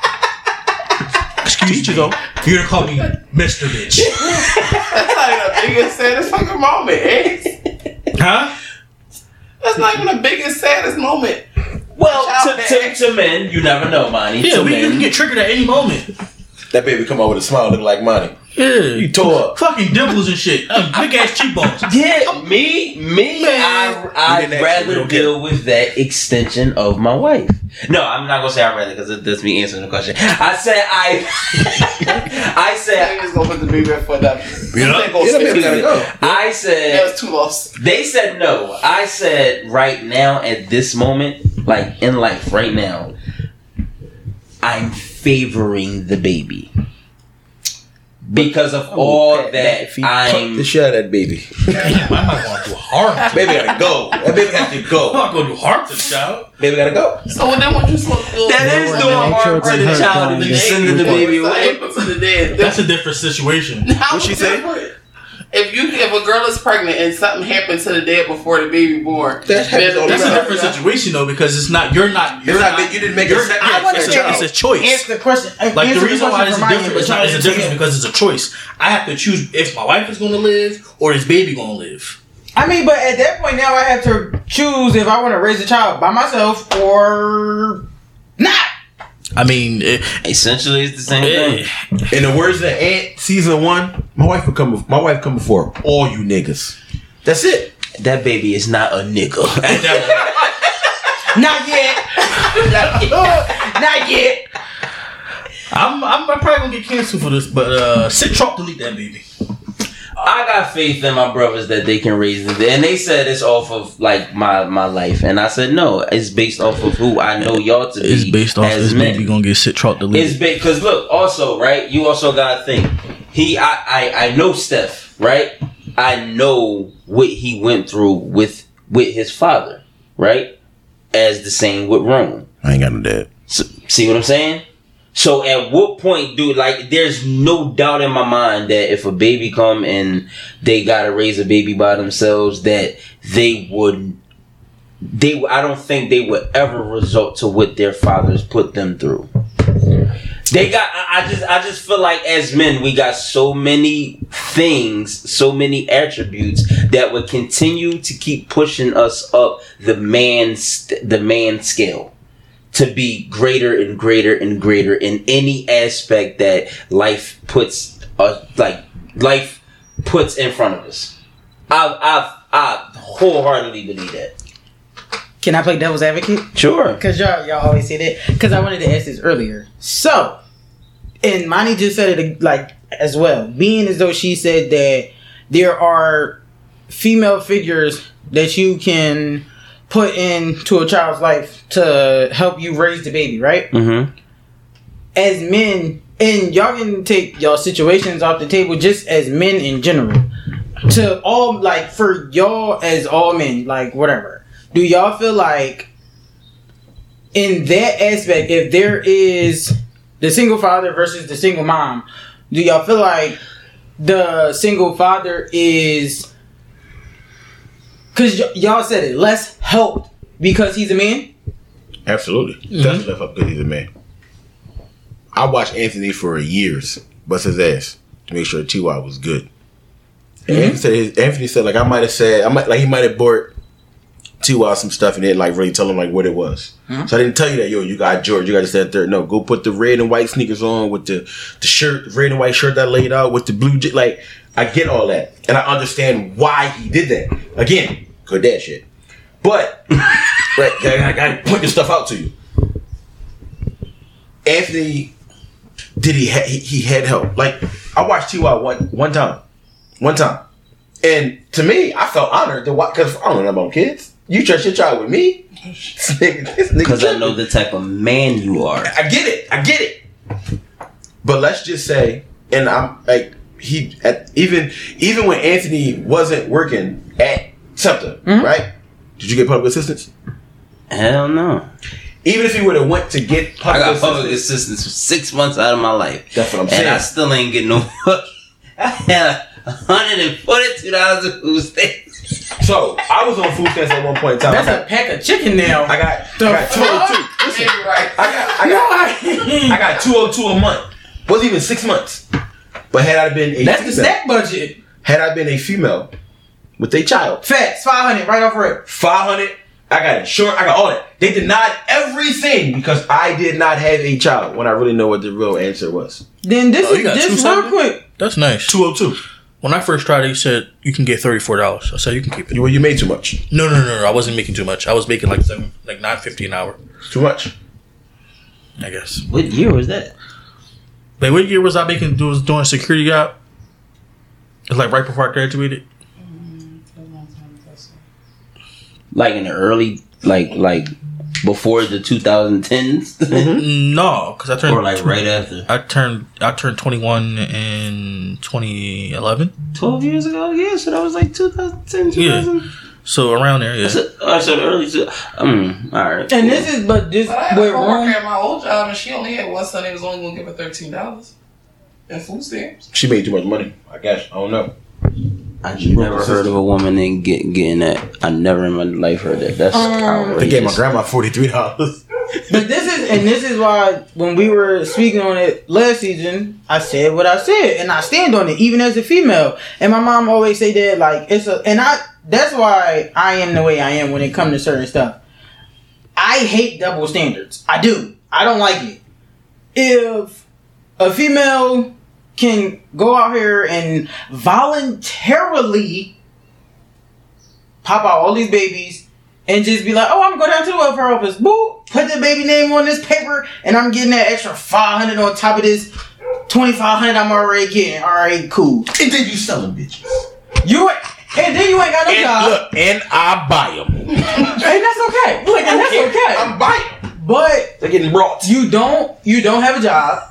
Excuse me. though. You're gonna call me Mr. Bitch. That's not even the biggest, saddest fucking moment, eggs. Huh? That's not even the biggest, saddest moment. Well, Shout to, to, to to men, you never know, Monty. Yeah, to we, you men. can get triggered at any moment. That baby come out with a smile looking like Monty. Yeah. You tore up. Fucking dimples and shit. Big ass cheekbones. Yeah, me, me, Man. I, I'd rather deal with that extension of my wife. No, I'm not gonna say I'd rather because that's me answering the question. I said I, I said, Niggas gonna put the baby up for adoption. Yeah. That goes Yeah, that baby fifty. gotta go. I said, That was two lost. They said no. I said right now at this moment, like in life right now, I'm favoring the baby. Because of all pat that feet. Fuck I'm. the shit out of that baby. Damn, I might want to do harm. To baby gotta go. That baby has to go. I'm not gonna do harm to the child. Baby gotta go. So then what you supposed to do? That is doing sure harm to the child and if you there. sending the baby away. To the dead? That's a different situation. What she say? Different? If you if a girl is pregnant and something happened to the dad before the baby born, That happens all That's a time. different situation though because it's not. You're not. You're not not. you didn't make you're- a second I wanna for say the child. It's a choice. Answer the question. Uh, like answer the reason why it's for my different, end, not. It's a difference because it's a choice. I have to choose if my wife is going to live or is baby going to live. I mean, but at that point now, I have to choose if I want to raise a child by myself or not. I mean, it, Essentially, it's the same it, thing. In the words of Ant season one, my wife would come. My wife come before all you niggas. That's it. That baby is not a nigga. Not yet. not yet. I'm, I'm, I'm probably gonna get canceled for this, but uh, sit chalk delete that baby. I got faith in my brothers that they can raise it, and they said it's off of like my my life, and I said no, it's based off of who I know y'all to be. It's based off as this men. baby gonna get sit chalk It's deleted. because look, also right, you also gotta think. He, I, I, I know Steph, right? I know what he went through with with his father, right? As the same with Rome. I ain't got no dad. So, see what I'm saying? So at what point do like there's no doubt in my mind that if a baby come and they gotta raise a baby by themselves that they would they I don't think they would ever result to what their fathers put them through. They got I I just I just feel like as men we got so many things, so many attributes that would continue to keep pushing us up the man the man scale to be greater and greater and greater in any aspect that life puts uh, like life puts in front of us. I I I wholeheartedly believe that. Can I play devil's advocate? Sure. Because y'all, y'all always say that. Because I wanted to ask this earlier. So, and Monty just said it like as well. Being as though she said that there are female figures that you can put into a child's life to help you raise the baby, right? Mm-hmm. As men, and y'all can take y'all situations off the table just as men in general. To all, like, for y'all as all men, like, whatever. Do y'all feel like in that aspect, if there is the single father versus the single mom, do y'all feel like the single father is because y- y'all said it less helped because he's a man? Absolutely. Mm-hmm. Definitely left up because he's a man. I watched Anthony for years, bust his ass to make sure Ty was good. And mm-hmm. Anthony said, his, Anthony said, like I might have said, I might like he might have bought Ty some stuff and didn't like really tell him like what it was. Mm-hmm. So I didn't tell you that, yo, you got George, you got to say third. No, go put the red and white sneakers on with the the shirt, red and white shirt that I laid out with the blue. Like I get all that, and I understand why he did that. Again, good dad shit. But right, I, gotta point this stuff out to you. Anthony did he ha- he, he had help. Like I watched Ty one one time, one time, and to me, I felt honored to watch because I don't know about kids. You trust your child with me, This nigga- this nigga Because I know the type of man you are. I get it. I get it. But let's just say, and I'm like he at even even when Anthony wasn't working at something, mm-hmm. right? Did you get public assistance? Hell no. Even if he would have went to get I public got public assistance, assistance for six months out of my life. That's what I'm And saying. I still ain't getting no I had $142 of food stamps. so I was on food stamps at one point in time. I That's got, a pack of chicken now. I got, The I got two hundred two. Listen, Maybe right. I got, I got, I got two hundred two a month. Wasn't even six months. But had I been a That's the female, snack budget. had I been a female with a child, Facts, 500 right off the rip. 500 I got insurance. I got all that. They denied everything because I did not have a child when I really know what the real answer was. Then this Oh, is got this real quick. That's nice. 202. When I first tried it, he said you can get thirty four dollars. I said you can keep it. You, well, you made too much. No, no, no, no. I wasn't making too much. I was making like seven, like nine fifty an hour. Too much. I guess. What year was that? But what year was I making? Was doing security job? It's like right before I graduated. Mm-hmm. Like in the early, like like before the 2010s, mm-hmm. No, because I turned or like right after. I turned I turned twenty one in 2011. 12 years ago? Yeah, so that was like 2010, 2000. So around there, yeah. So, I said early. So, um, all right. And this is, but this But I had a coworker at my old job, and she only had one son. They was only gonna give her thirteen dollars in food stamps. She made too much money. I guess. I don't know. I never heard of a woman in get, getting that. I never in my life heard that. That's Um, outrageous. They gave my grandma forty three dollars. But this is, and this is why when we were speaking on it last season, I said what I said, and I stand on it, even as a female. And my mom always say that, like it's a, and I. That's why I am the way I am when it comes to certain stuff. I hate double standards. I do. I don't like it. If a female can go out here and voluntarily pop out all these babies and just be like, oh, I'm going down to the welfare office. Boop, put the baby name on this paper, and I'm getting that extra 500 on top of this 2500 I'm already getting. All right, cool. And then you selling bitches. You and then you ain't got no And job, look, and I buy them. and that's okay. Look, and that's okay. I'm buying. But They're getting brought. you don't you don't have a job.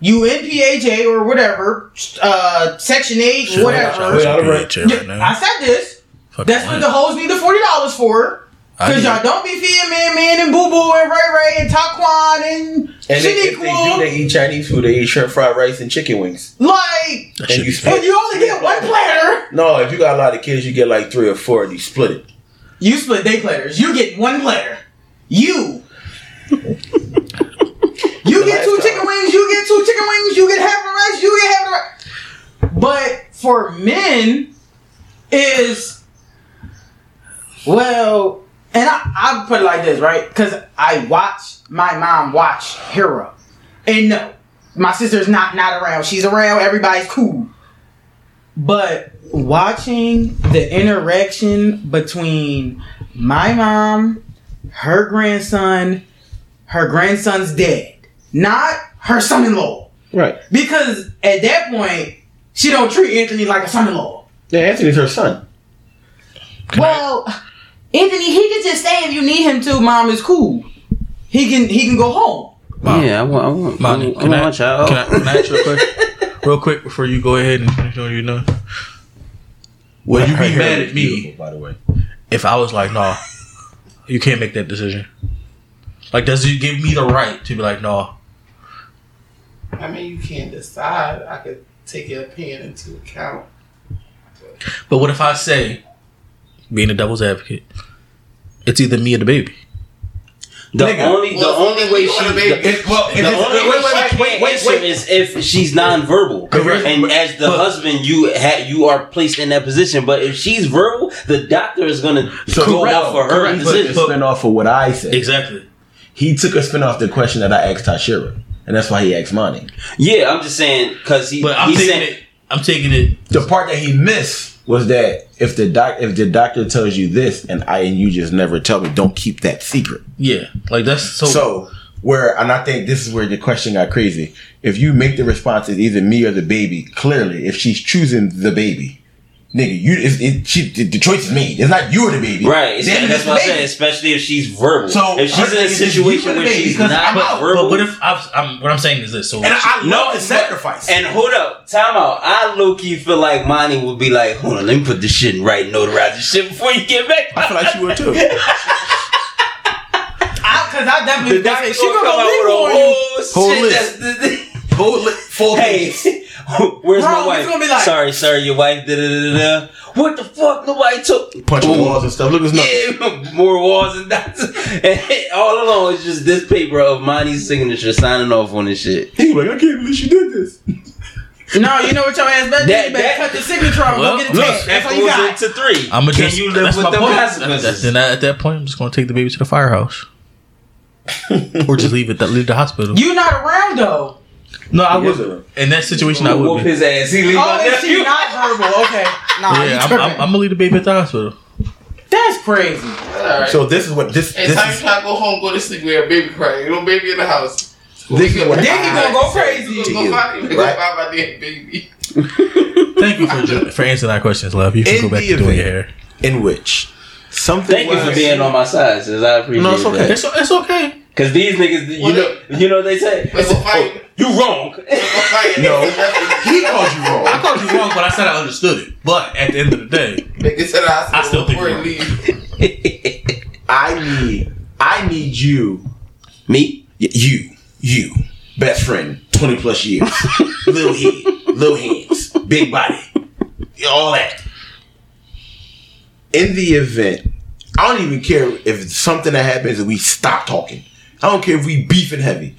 You in PHA or whatever, uh, Section Eight, Shit, whatever. I wish I could get you right now. I said this. Fuck That's that. what the hoes need the forty dollars for. Cause y'all don't be feeding man, man, and Boo Boo and Ray Ray and Taquan and, And they, if they do, they eat Chinese food. They eat shrimp fried rice and chicken wings. Like, That And should you be and you only get one platter. No, if you got a lot of kids, you get like three or four, and you split it. You split day platters. You get one platter. You. You get two chicken wings. You get two chicken wings. You get half the rice. You get half the rice. But for men, is well, and I I put it like this, right? Because I watch my mom watch Hero, and no, my sister's not not around. She's around. Everybody's cool. But watching the interaction between my mom, her grandson, her grandson's dad, not her son-in-law, Right. because at that point she don't treat Anthony like a son-in-law. Yeah, Anthony's her son. well, Anthony, he can just say if you need him to. Mom is cool. He can he can go home. Yeah, I want. I want. Monty, I want, can, I I, want my child. can, I, can I ask you real quick? real quick before you go ahead and you know you know. Would you be mad at me by the way. if I was like, nah, you can't make that decision? Like, does you give me the right to be like, no? I mean, you can't decide. I could take your opinion into account. But what if I say, being a devil's advocate, it's either me or the baby? The Nigga. only, the Well, only way she, wanna the, well, if the only way wait, wait, she wait, wait, wait. is if she's nonverbal. Correct. And as the but- husband, you ha- you are placed in that position. But if she's verbal, the doctor is gonna go Correct. off for her Correct. But decision. to spin off of what I said. Exactly. He took a spin off the question that I asked Tashira, and that's why he asked Monty. Yeah, I'm just saying because he But I'm he taking said it. I'm taking it. The part that he missed was that if the doc if the doctor tells you this and I and you just never tell me, don't keep that secret. Yeah, like that's so. So where and I think this is where the question got crazy. If you make the response as either me or the baby, clearly, if she's choosing the baby, nigga, you it, it, she, the, the choice is made. It's not you or the baby. right. Then that's what I'm saying. Especially if she's verbal. So, if she's in a thing is just situation you and where she's not I'm out. verbal. but what if I've, I'm? What I'm saying is this. So And I No, love the sacrifice. And hold up, time out. I low key feel like Monty would be like, hold on, let me put this shit in right, notarize this shit before you get back. I feel like she would too. Because I, definitely The doctor she gonna gonna go with a legal on you. whole, Whole shit. list. That's the, Hold it, full hey, pages. where's Bro, my it's wife? gonna be like- sorry, sorry, your wife. Da, da, da, da, da. What the fuck? Nobody took punching Boom. walls and stuff. Look, it's nothing. Yeah, more walls and dots. And all along, it's just this paper of Monty's signature signing off on this shit. He was like, I can't believe she did this. No, you know what your ass better do? That- You better cut the signature off and Well, go get a look, tag. That's That all you got. To three. I'm gonna Can just. you live that's with my them consequences? Then at that point, I'm just gonna take the baby to the firehouse, or just leave it. Leave the hospital. You're not around though. No, I He is would. In that situation, I Whoop would be. his ass. He leave Oh, my if she nephew. not verbal, okay. Nah, Yeah, I'm. I'm, I'm gonna leave the baby at the hospital. That's crazy. All right. So this is what this Hey, this time you is. try to go home, go to sleep with a baby crying. You know, baby in the house. This is what Then he gonna go crazy. You To gonna you, go find, right? go find my damn baby. Thank you for for answering our questions, love. You can In go back to doing your hair. in which something. Thank you for being on my side, sis. I appreciate it. No, it's okay. that. It's, it's okay. Cause these niggas, you Well, know, you know what they say. Let's go oh, oh, fight. You wrong. Let's go fight. No. He That's I called you wrong but I said I understood it, but at the end of the day, Nigga said I, I still think you're he right. leave. I need, I need you, Me? you, you, best friend, twenty plus years, little head, little hands, big body, all that. In the event, I don't even care if it's something that happens and we stop talking. I don't care if we beefing heavy.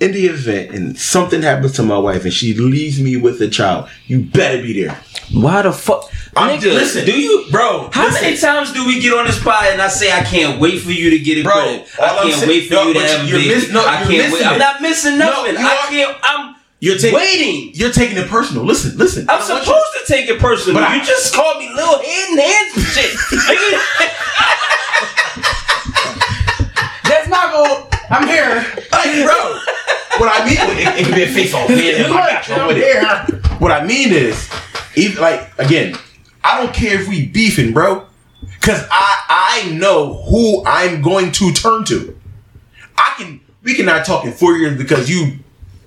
In the event and something happens to my wife and she leaves me with a child, you better be there. Why the fuck? I'm- Nigga, listen, do you, bro, How listen. many times do we get on this pod and I say I can't wait for you to get it Bro, I can't saying- wait for No, you to have baby. miss- no, I can't wait. missing I'm not missing nothing. you I are- can't. I'm You're taking waiting. You're taking it personal. Listen, listen. I'm I supposed to take it personal. But I- you just called me little head and hands and shit. That's not going. I'm here. Like, bro. what I mean, it, it can be a face off. Yeah, like, I'm with it. What I mean is, even like again, I don't care if we beefing, bro, because I I know who I'm going to turn to. I can we cannot talk in four years because you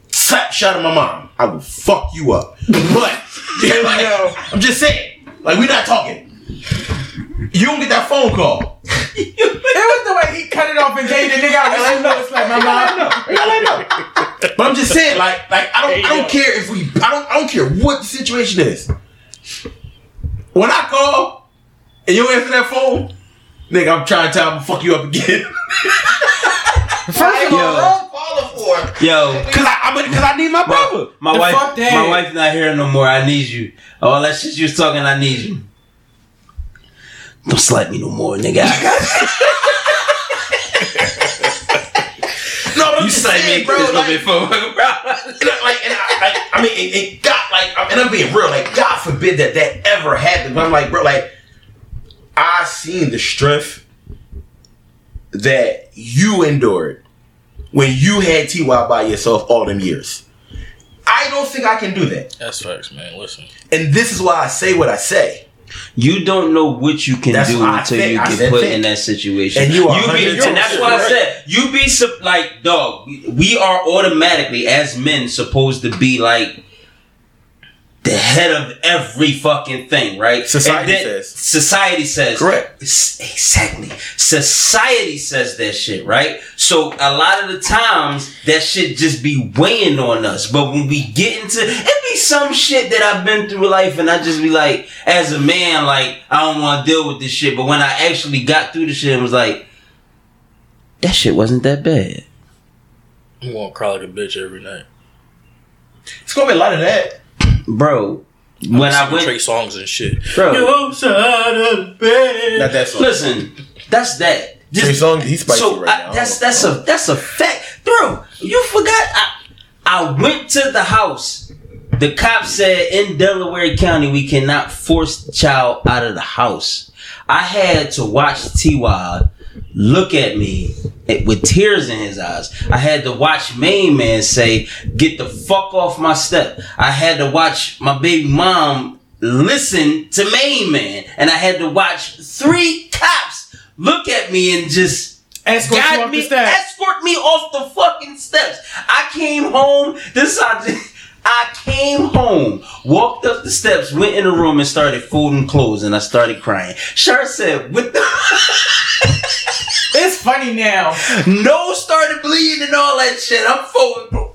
slap shot at my mom. I will fuck you up. But like, I'm just saying, like we're not talking. You don't get that phone call. It was the way he cut it off and gave the nigga out. I know it's like my mom. I know. But I'm just saying, like, like I don't, I don't care if we, I don't, I don't care what the situation is. When I call and you answer that phone, nigga, I'm trying to tell him to fuck you up again. First of all, Wrong caller for. Yo, Cause I, I'm, cause I need my brother. my The wife, my wife's not here no more. I need you. All that shit you was talking, I need you. Don't slap me no more, nigga. I got No, but you just slap me bro, bro. it's gonna be Like, fun, bro. and I, like, and I, like, I mean, it, it got like, and I'm being real. Like, God forbid that that ever happened. But I'm like, bro, like, I seen the strength that you endured when you had Ty by yourself all them years. I don't think I can do that. that's facts, man. Listen, And this is why I say what I say. You don't know what you can That's do until think- you I get put think. in that situation. And you are be, 100% and that's why I said you be like, dog. We are automatically as men supposed to be like the head of every fucking thing, right? Society then- says. Society says. Correct. Exactly. Society says that shit, right? So a lot of the times that shit just be weighing on us. But when we get into it be some shit that I've been through life and I just be like, as a man, like, I don't want to deal with this shit. But when I actually got through the shit and was like, that shit wasn't that bad. I'm gonna cry like a bitch every night. It's gonna be a lot of that. Bro, when I Singing went Trey Songz and shit. Bro. Yo, side of the bed. Not that song. listen, that's that. Trey Songz, he's spicy so right I- now. that's that's a that's a fact, bro. You forgot. I I went to the house. The cop said in Delaware County we cannot force the child out of the house. I had to watch Ty look at me with tears in his eyes. I had to watch Main Man say, "Get the fuck off my step." I had to watch my baby mom listen to Main Man, and I had to watch three cops look at me and just Escort you guide off me, escort me off the fucking steps. I came home. This I I came home, walked up the steps, went in the room, and started folding clothes, and I started crying. Shar said, "What the?" It's funny now. Nose started bleeding and all that shit. I'm folding.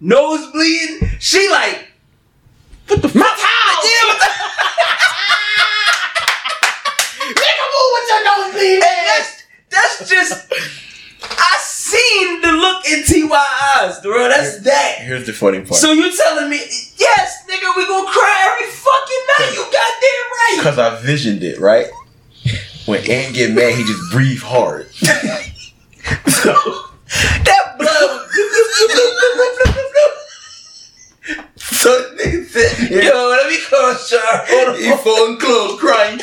Nose bleeding. She like, what the fuck? My towel. Yeah, what the Nigga, move with your nose bleeding. That's that's just. I seen the look in Ty eyes, bro. That's that. Here's the funny part. So you telling me, yes, nigga, we gonna cry every fucking night? You goddamn right. Because I visioned it, right? When Ant get mad, he just breathe hard. so, That blood. so nigga said, Yo, let me call Char. Hold on. he falling close, crying.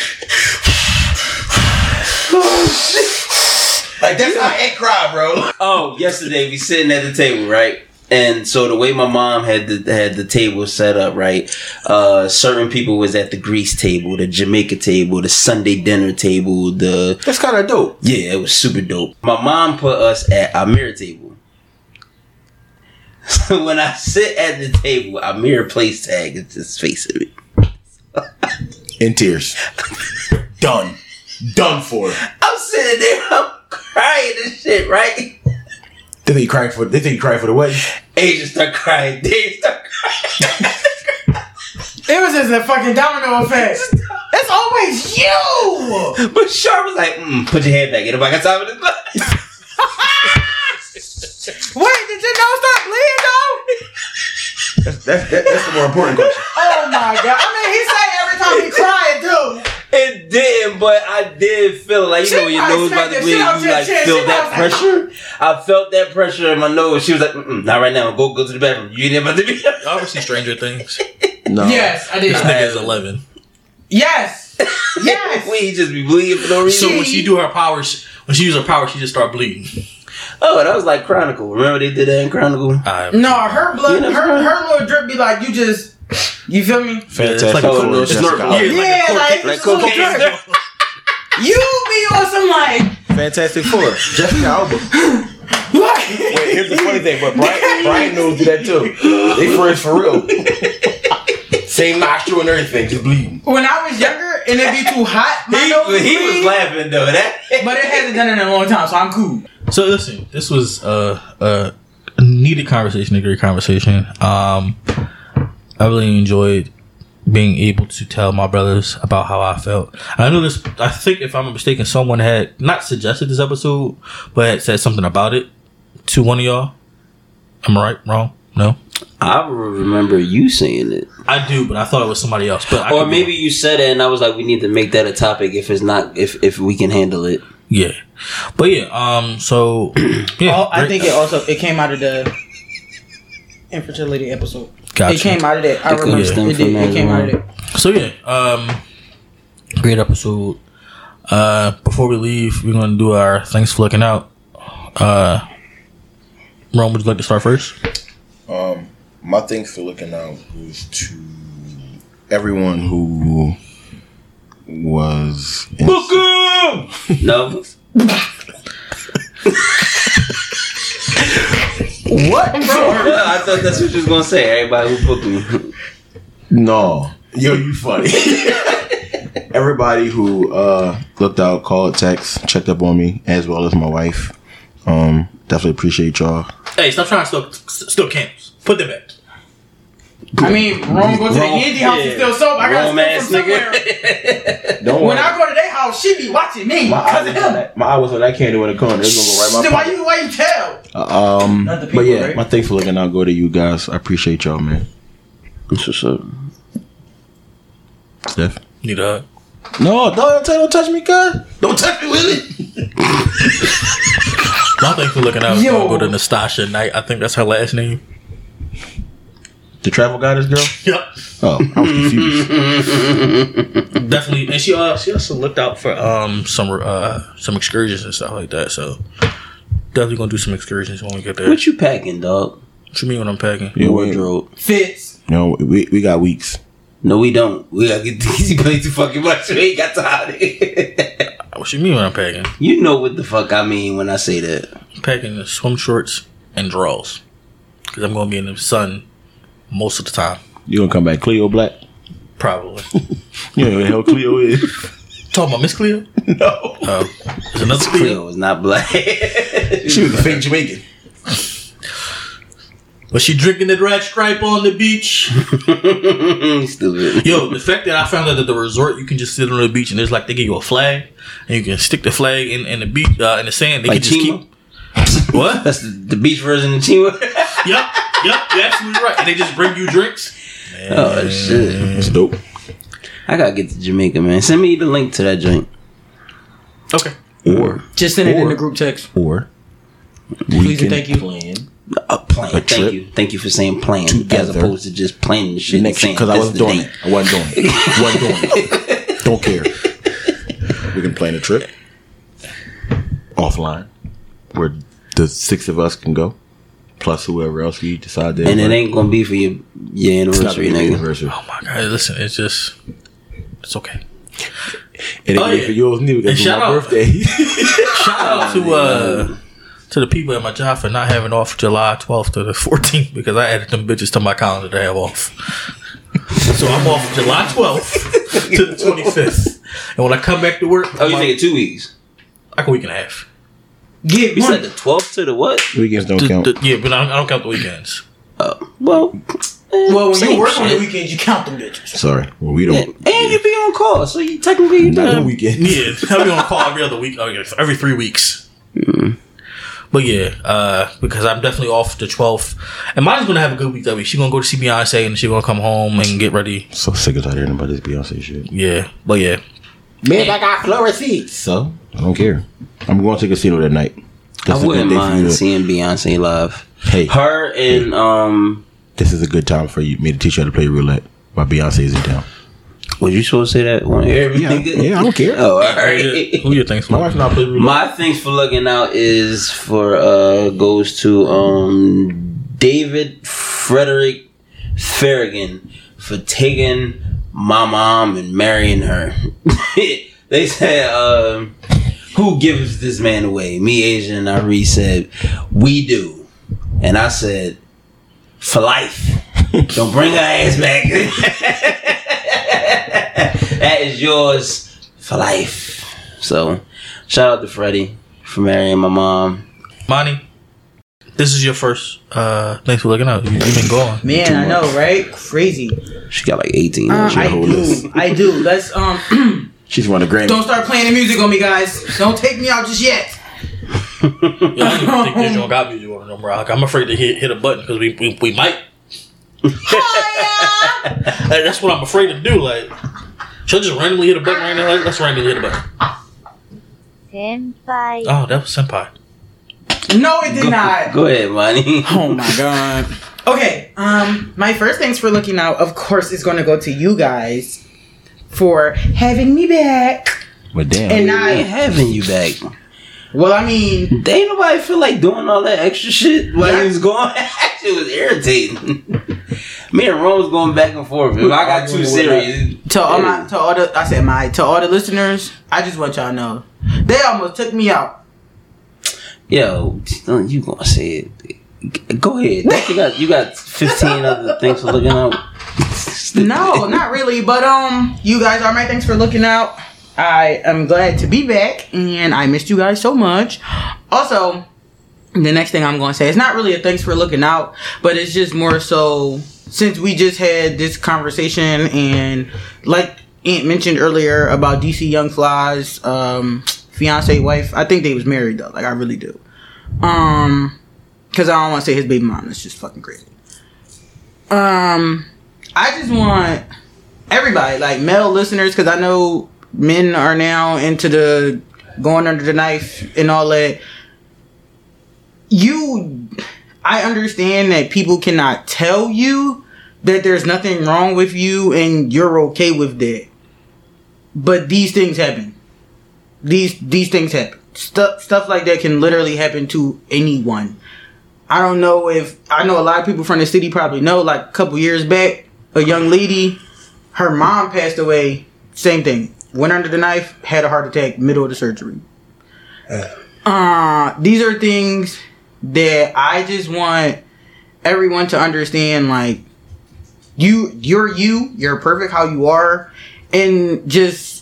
Like that's how Ant cry, bro. Oh, yesterday we sitting at the table, right? And so the way my mom had the had the table set up, right? Uh certain people was at the Greece table, the Jamaica table, the Sunday dinner table, the That's kind of dope. Yeah, it was super dope. My mom put us at our mirror table. So when I sit at the table, a mirror place tag is just facing me. In tears. Done. Done for. I'm sitting there, I'm crying and shit, right? They think you crying for. They think you crying for the wedding. Asia start crying. They start crying. It was just a fucking domino effect. It's always you. But Sharp was like, mm, put your head back. Anybody got time for this? Wait, did your nose start bleeding though? That's that's, that's the more important question. Oh my god! I mean, he say every time he cried too. It didn't, but I did feel like you She know when your nose about to bleed, you like chest. feel She that probably- pressure. I felt that pressure in my nose. She was like, Mm-mm, "Not right now. Go go to the bathroom. You ain't about to be." Obviously, Stranger Things. No. Yes, I did. This nigga is eleven. Yes, yes. we just be bleeding for no reason. So when she do her powers, when she use her power, she just start bleeding. oh, that was like Chronicle. Remember they did that in Chronicle? I, No, her blood, You know- her her little drip be like you just, you feel me? Fantastic. It's like a Four, little Jessica snort. Yeah, Yeah, like like, a Like it's a cocaine. You be on some like, Fantastic Four. Jessica Alba. like Wait, here's the funny thing, but Brian, Brian knows do that too. They friends for real. Same nostril and everything, just bleeding. when I was younger and it'd be too hot, my He, nose would he was bleed, laughing though. That but it hasn't done it in a long time, so I'm cool. So listen, this was uh, a needed conversation, a great conversation. Um, I really enjoyed being able to tell my brothers about how I felt. I know this. I think if I'm mistaken, someone had not suggested this episode, but had said something about it to one of y'all. Am I right? Wrong? No. I remember you saying it, I do, but I thought it was somebody else. But or could maybe you said it, and I was like, we need to make that a topic if it's not if if we can handle it. Yeah, but yeah. Um. So yeah, Oh, I think it also it came out of the infertility episode. Gotcha. It came out of that. I It remember. stem It, did. it came out of well. that. So yeah, um, great episode. Uh, before we leave, we're gonna do our thanks for looking out. Uh, Rome, would you like to start first? Um, my thanks for looking out was to everyone who was in, No, what? Bro, I thought that's what you was gonna say. Everybody who booked me. No, yo, you funny. Everybody who uh, looked out, called, text, checked up on me, as well as my wife. Um, definitely appreciate y'all. Hey, stop trying to still still candles. Put them back. I mean, Rome go to the Wrong- Yandy house and yeah. still sober. I got to ass from somewhere. Don't When I go to their house, she be watching me. my Cause eye of him. that. My eye was on that candle in the corner. It's gonna go right in Then why you why you tell? Uh, um, Not the but yeah, right? my thanks for looking out go to you guys. I appreciate y'all, man. That's what's up. Steph. Need a hug. No, don't, don't touch me, cuz. Don't touch me, Willie. My thanks for looking out. is Yo. gonna go to Nastasha Knight. I think that's her last name. The travel goddess girl. Yep. Oh, I was confused. Definitely, and she uh she also looked out for um some uh some excursions and stuff like that. So definitely gonna do some excursions when we get there. What you packing, dog? What you mean when I'm packing? Yeah, Wardrobe. Fits. No, we, we got weeks. No, we don't. We gotta get these play too fucking much. We ain't got time. What you mean when I'm packing? you know what the fuck I mean when I say that. I'm packing the swim shorts and drawers because I'm gonna be in the sun most of the time. You gonna come back Cleo Black? Probably. You know who the hell Cleo is? Talking about Miss Cleo? no. Oh, there's another Cleo. Cleo was not black. She was a fake Jamaican. Was she drinking the red stripe on the beach? Stupid. Yo, the fact that I found out at the resort you can just sit on the beach and there's like they give you a flag and you can stick the flag in, in the beach uh, in the sand. They Like can just Chima? keep what? That's the, the beach version of Chima. yep, yep, you're absolutely right. And they just bring you drinks. oh shit! That's dope. I gotta get to Jamaica, man. Send me the link to that joint. Okay. Or Just send it in Or- the group text. or we Please can and thank you. plan A plan. A Thank you. Thank you for saying plan as opposed to just planning the shit. next and because I wasn't doing date. it. I wasn't doing it. wasn't doing it. Don't care. We can plan a trip offline where the six of us can go, plus whoever else you decide to. And it ain't gonna be for your your It's not anniversary, gonna be nigga. anniversary. Oh my god, listen, it's just it's okay. It ain't Oh, gonna yeah. for yours neither because it's shout my out- birthday. Shout out to uh to the people at my job for not having off July 12th to the 14th because I added them bitches to my calendar to have off. so I'm off July 12th to the 25th. And when I come back to work, Oh, you my- taking two weeks? like a week and a half. Get You one. said the 12th to the what? Weekends don't The- count. the- yeah, but I don't, I don't count the weekends. Oh, well, eh, well, when you work on the weekends, you count them bitches. Sorry. Well, we don't. and you be on call, so you technically you Not the done. weekend. Yeah, I'll be on call every other week, oh, yeah, every three weeks. Mm-hmm. But yeah, uh, because I'm definitely off the 12th. And mine's gonna have a good week that week. She's gonna go to see Beyonce and she's gonna come home and get ready. So sick of hearing about this Beyonce shit. Yeah, but yeah. Man, I got floor seats. So I don't care. I'm going to casino that night. I This is a wouldn't good day for you mind to- seeing Beyonce live. Hey, Her and um, this is a good time for you me to teach you how to play roulette while Beyonce is in town. was you supposed to say that one? Yeah, yeah, I don't care. Oh, all Who right. you- Who you think? My wife and I play roulette. My thanks for looking out is for uh goes to um David Frederick Farragon for taking my mom and marrying her. they said um who gives this man away? Me, Asian, and Ari said, We do. And I said, For life. Don't bring her ass back. that is yours for life. So shout out to Freddie for marrying my mom. Monty, this is your first. Uh, thanks for looking out. You, you've been gone. Man, I know, right? Crazy. She got like 18. Uh, I got whole list. do. I do. Let's um. She's running a Grammy. don't start playing the music on me, guys. Don't take me out just yet. Yeah, I don't even think Digital got music on it no more. Like, I'm afraid to hit hit a button because we, we we might. Like, that's what I'm afraid to do. Like, she'll just randomly hit a button right now. Like, let's randomly hit a button. 先輩 Oh, that was senpai. No, it did not. Go ahead, Manee. Oh my god. Okay, um, my first thanks for looking out, of course, is going to go to you guys for having me back. But damn. And I ain't I, having you back. well, I mean, They ain't nobody feel like doing all that extra shit while Yeah. he was going. that shit was irritating. Me and Rome was going back and forth. If I got too serious, to all my, to all the, I said my, to all the listeners, I just want y'all to know, they almost took me out. yo, you gonna say it? Go ahead. You got you got fifteen other things for looking out. No, not really, but um, you guys are my thanks for looking out. I am glad to be back, and I missed you guys so much. Also, the next thing I'm going to say is not really a thanks for looking out, but it's just more so since we just had this conversation and like Aunt mentioned earlier about DC Young Fly's um, fiance wife. I think they was married though. Like I really do. Um, because I don't want to say his baby mom. That's just fucking crazy. Um, I just want everybody, like male listeners, because I know men are now into the going under the knife and all that. You, I understand that people cannot tell you that there's nothing wrong with you and you're okay with that. But these things happen. These these things happen. Stuff stuff like that can literally happen to anyone. I don't know if I know a lot of people from the city probably know. Like a couple years back, a young lady, her mom passed away. Same thing. Went under the knife, had a heart attack, middle of the surgery. Uh, these are things that I just want everyone to understand. Like you, you're you. You're perfect how you are, and just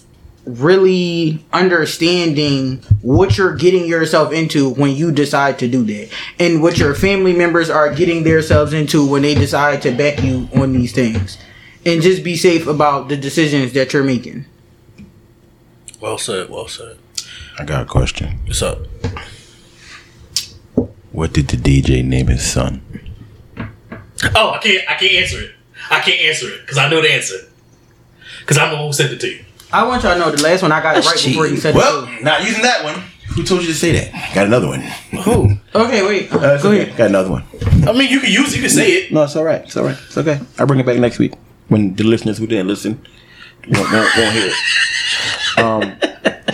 really understanding what you're getting yourself into when you decide to do that and what your family members are getting themselves into when they decide to back you on these things and just be safe about the decisions that you're making Well said. Well said. I got a question. What's up? What did the DJ name his son? Oh, I can't. I can't answer it. I can't answer it because I know the answer. Because I'm the one who sent it to you. I want y'all to know the last one i got That's right before you cheating. said Well, it not using that one. Who told you to say that? Got another one. Who? okay wait Uh, go okay. ahead Got another one. I mean, you can use. it, You can say it. No, it's all right. It's all right. It's okay. I'll bring it back next week when the listeners who didn't listen won't, won't, won't hear it. Um,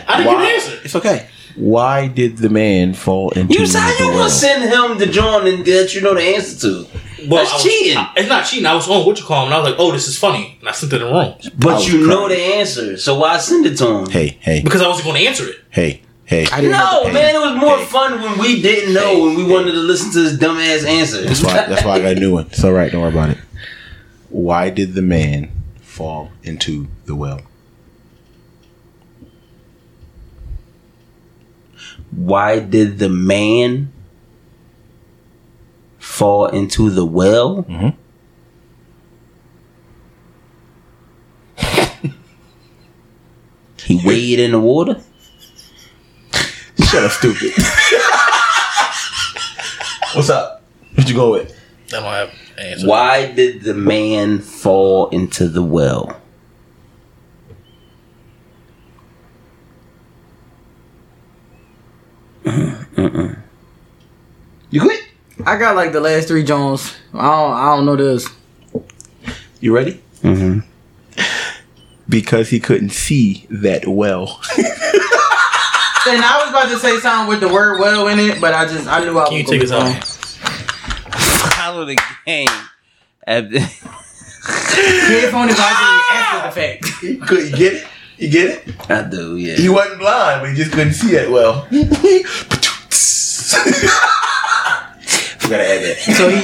I didn't why? get an answer. It's okay. Why did the man fall into the wheel? You said you well? gonna send him the joint and that you know the answer to. Well, That's was- cheating. I- it's not cheating. I was on what you call him, and I was like, "Oh, this is funny," and I sent it in the room But was you know the answer, so why send it to him? Hey, hey, because I wasn't going to answer it. hey, Hey, I didn't No, Hey. man, it was more Hey. fun when we didn't know Hey. when we wanted to listen to this dumbass answer. that's why. That's why I got a new one. It's all right. Don't worry about it. Why did the man fall into the well? Why did the man fall into the well? Mhm. he waded in the water. Shut up, stupid. What's up? What you go with? I don't have an answer. Why did the man fall into the well? Mm-mm. You quit? I got like the last three Jones. I don't. I don't know this. You ready? Mm-hmm. Because he couldn't see that well. And I was about to say something with the word "well" in it, but I just I knew I was. Can you gonna take be us wrong. out? Follow the game. After Headphone advisory after the fact. Could you get it? You get it? I do, yeah. He wasn't blind, but he just couldn't see that well. We gotta add that. So he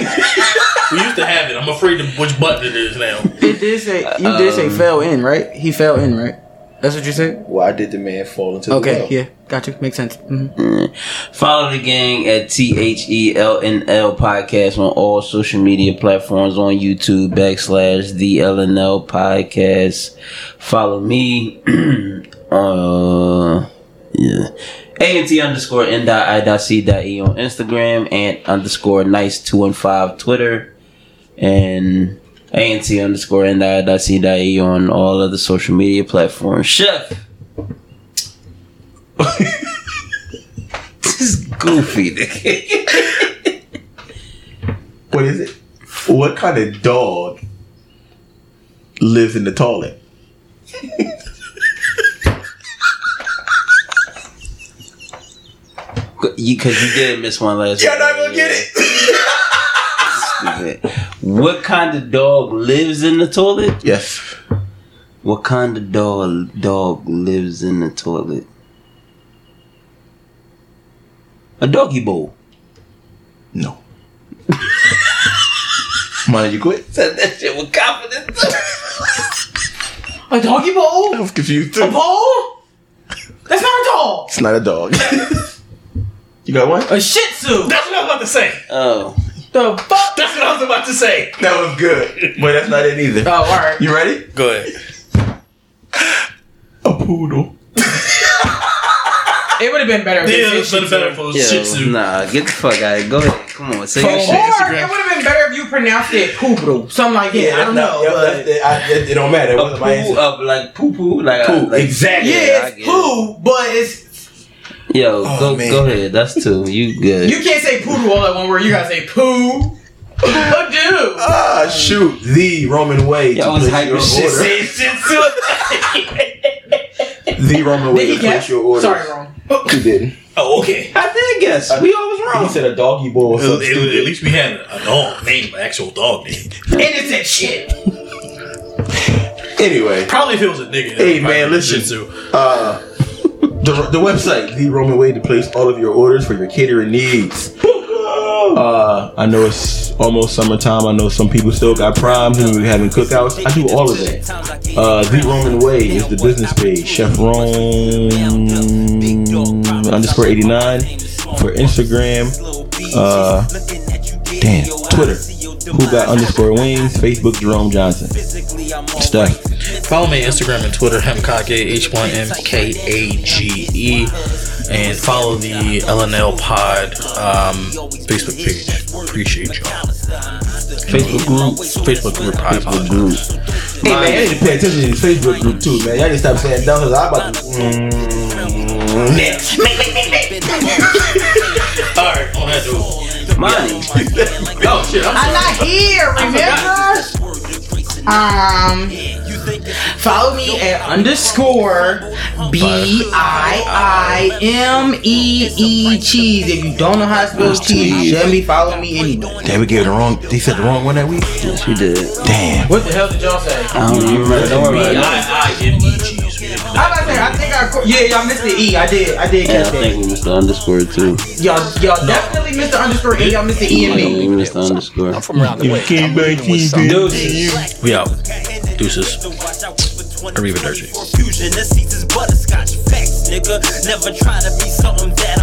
We used to have it. I'm afraid of which button it is now. it did say you did say Um, fell in right? He fell in right. That's what you said. Why did the man fall into the Okay, well? yeah, got you. Makes sense. hmm Follow the gang at T H E L N L podcast on all social media platforms on YouTube backslash the LNL podcast. Follow me uh yeah. ANT underscore N dot I dot C dot E on Instagram and underscore nice two one five Twitter and ANT underscore N dot I dot C dot E on all other social media platforms. Chef This is goofy, nigga. What is it? What kind of dog lives in the toilet? because you did miss one last. You're not gonna get it. it. What kind of dog lives in the toilet? yes. What kind of dog dog lives in the toilet? A doggy bowl. No. Mind you quit? Said that shit with confidence. A doggy bowl? I bowl? was confused A bowl? That's not a dog. It's not a dog. you got one? A Shih Tzu. That's what I was about to say. oh, The fuck? That's what I was about to say. That was good, but that's not it either. Oh, all right. You ready? Go ahead. A poodle. It would have been better if Yeah, they it's said been Shih Tzu. better for yo, Shih Tzu. nah, get the fuck out. Go ahead. Come on, say your shit. Or it would have been better if you pronounced it poodle. Something like that. Yeah, I don't know. Yeah, but that's the- I- it, it don't matter. It A wasn't my answer. of like poo poo, like Poo, like, exactly. I yeah, it's poo, but it's Yo, Oh, go man. go ahead. That's two. You good? you can't say poodle all at one word. You gotta say poo. But dude, Ah, shoot. The Roman way Yo, I to was place hyping your shit. order. Say shit to The Roman way did to place your order. Sorry, wrong. You didn't. Oh, okay. I did guess. We always wrong. He said a doggy bowl or At, something at- at least we had a dog name, an actual dog name. And it said shit. Anyway, Probably if it was a nigga. Hey, man, listen. Shih uh, the, the website, the Roman way to place all of your orders for your catering needs. Uh, I know it's almost summertime. I know some people still got primes and we're having cookouts. I do all of that. Uh, the Roman Way is the business page. Chef Rome underscore 89 for Instagram. Uh, damn, Twitter. Who got underscore wings? Facebook Jerome Johnson. Stuff. Follow me on Instagram and Twitter, Hemkage, H1MKAGE. And follow the LNL Pod um, Facebook page. Appreciate y'all. Facebook group. Facebook group. I Facebook apologize. group. Hey man, I need to pay attention to this Facebook group too, man. Y'all need to stop saying dumb because I'm about to. Mm, next. Alright, on that dude. Manee. Oh shit, I'm I'm not here, remember? Um, follow me at underscore B I I M E E cheese. If you don't know how to spell cheese, let me follow me anyway. Damn, we gave the wrong. They said the wrong one that week. She did. Damn. What the hell did y'all say? I don't even remember. Don't worry about it. I, I, M, E, cheese. I'm about to I think I, co- yeah, y'all missed the E. I did, I did Yeah, catch I that. think we missed the underscore too. Y'all, y'all definitely missed the underscore E. Y'all missed the E and We me. missed the underscore. I'm from around the way. Deuces. We out. Deuces. Arriva Dirty. Fusion, the seats is butterscotch facts, nigga. Never try to be something that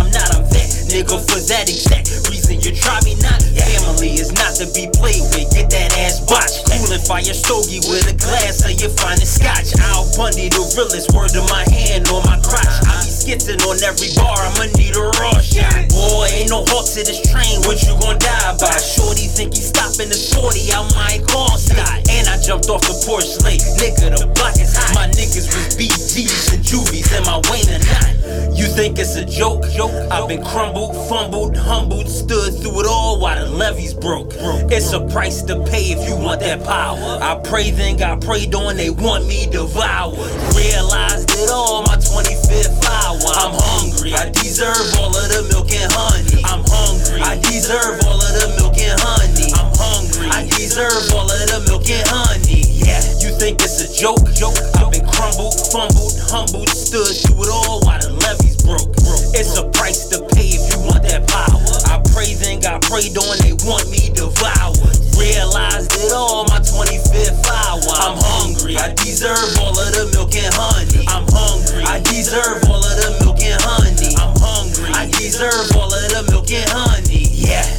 nigga for that exact reason. You try me not. Family is not to be played with. Get that ass botched. Coolin' fire stogie with a glass of your finest scotch. Al Bundy, the realest. Word to my hand on my crotch. I be skitzing on every bar. I'ma need a raw shot. Boy, ain't no halt to this train. What you gon' die by? Shorty think he stopping the 40. I might call stop. And I jumped off the porch late. Nigga, the block is hot. My niggas was BGs and juvies and my Wayne or not. You think it's a joke? Joke. I've been crumbled, fumbled, humbled, stood through it all while the levees broke. It's a price to pay if you want that power. I pray then got prayed on, they want me devoured. Realized it all my 25th hour. I'm hungry. I deserve all of the milk and honey. I'm hungry. I deserve all of the milk and honey. I'm hungry. I deserve all of the milk and honey. Yeah, you think it's a joke? joke? I've been crumbled, fumbled, humbled, stood through it all while the levees broke. It's a price to pay if you want that power. I praise and got prayed on, they want me devoured. Realized it all my 25th hour. I'm hungry, I deserve all of the milk and honey. I'm hungry, I deserve all of the milk and honey. I'm hungry, I deserve all of the milk and honey. Yeah.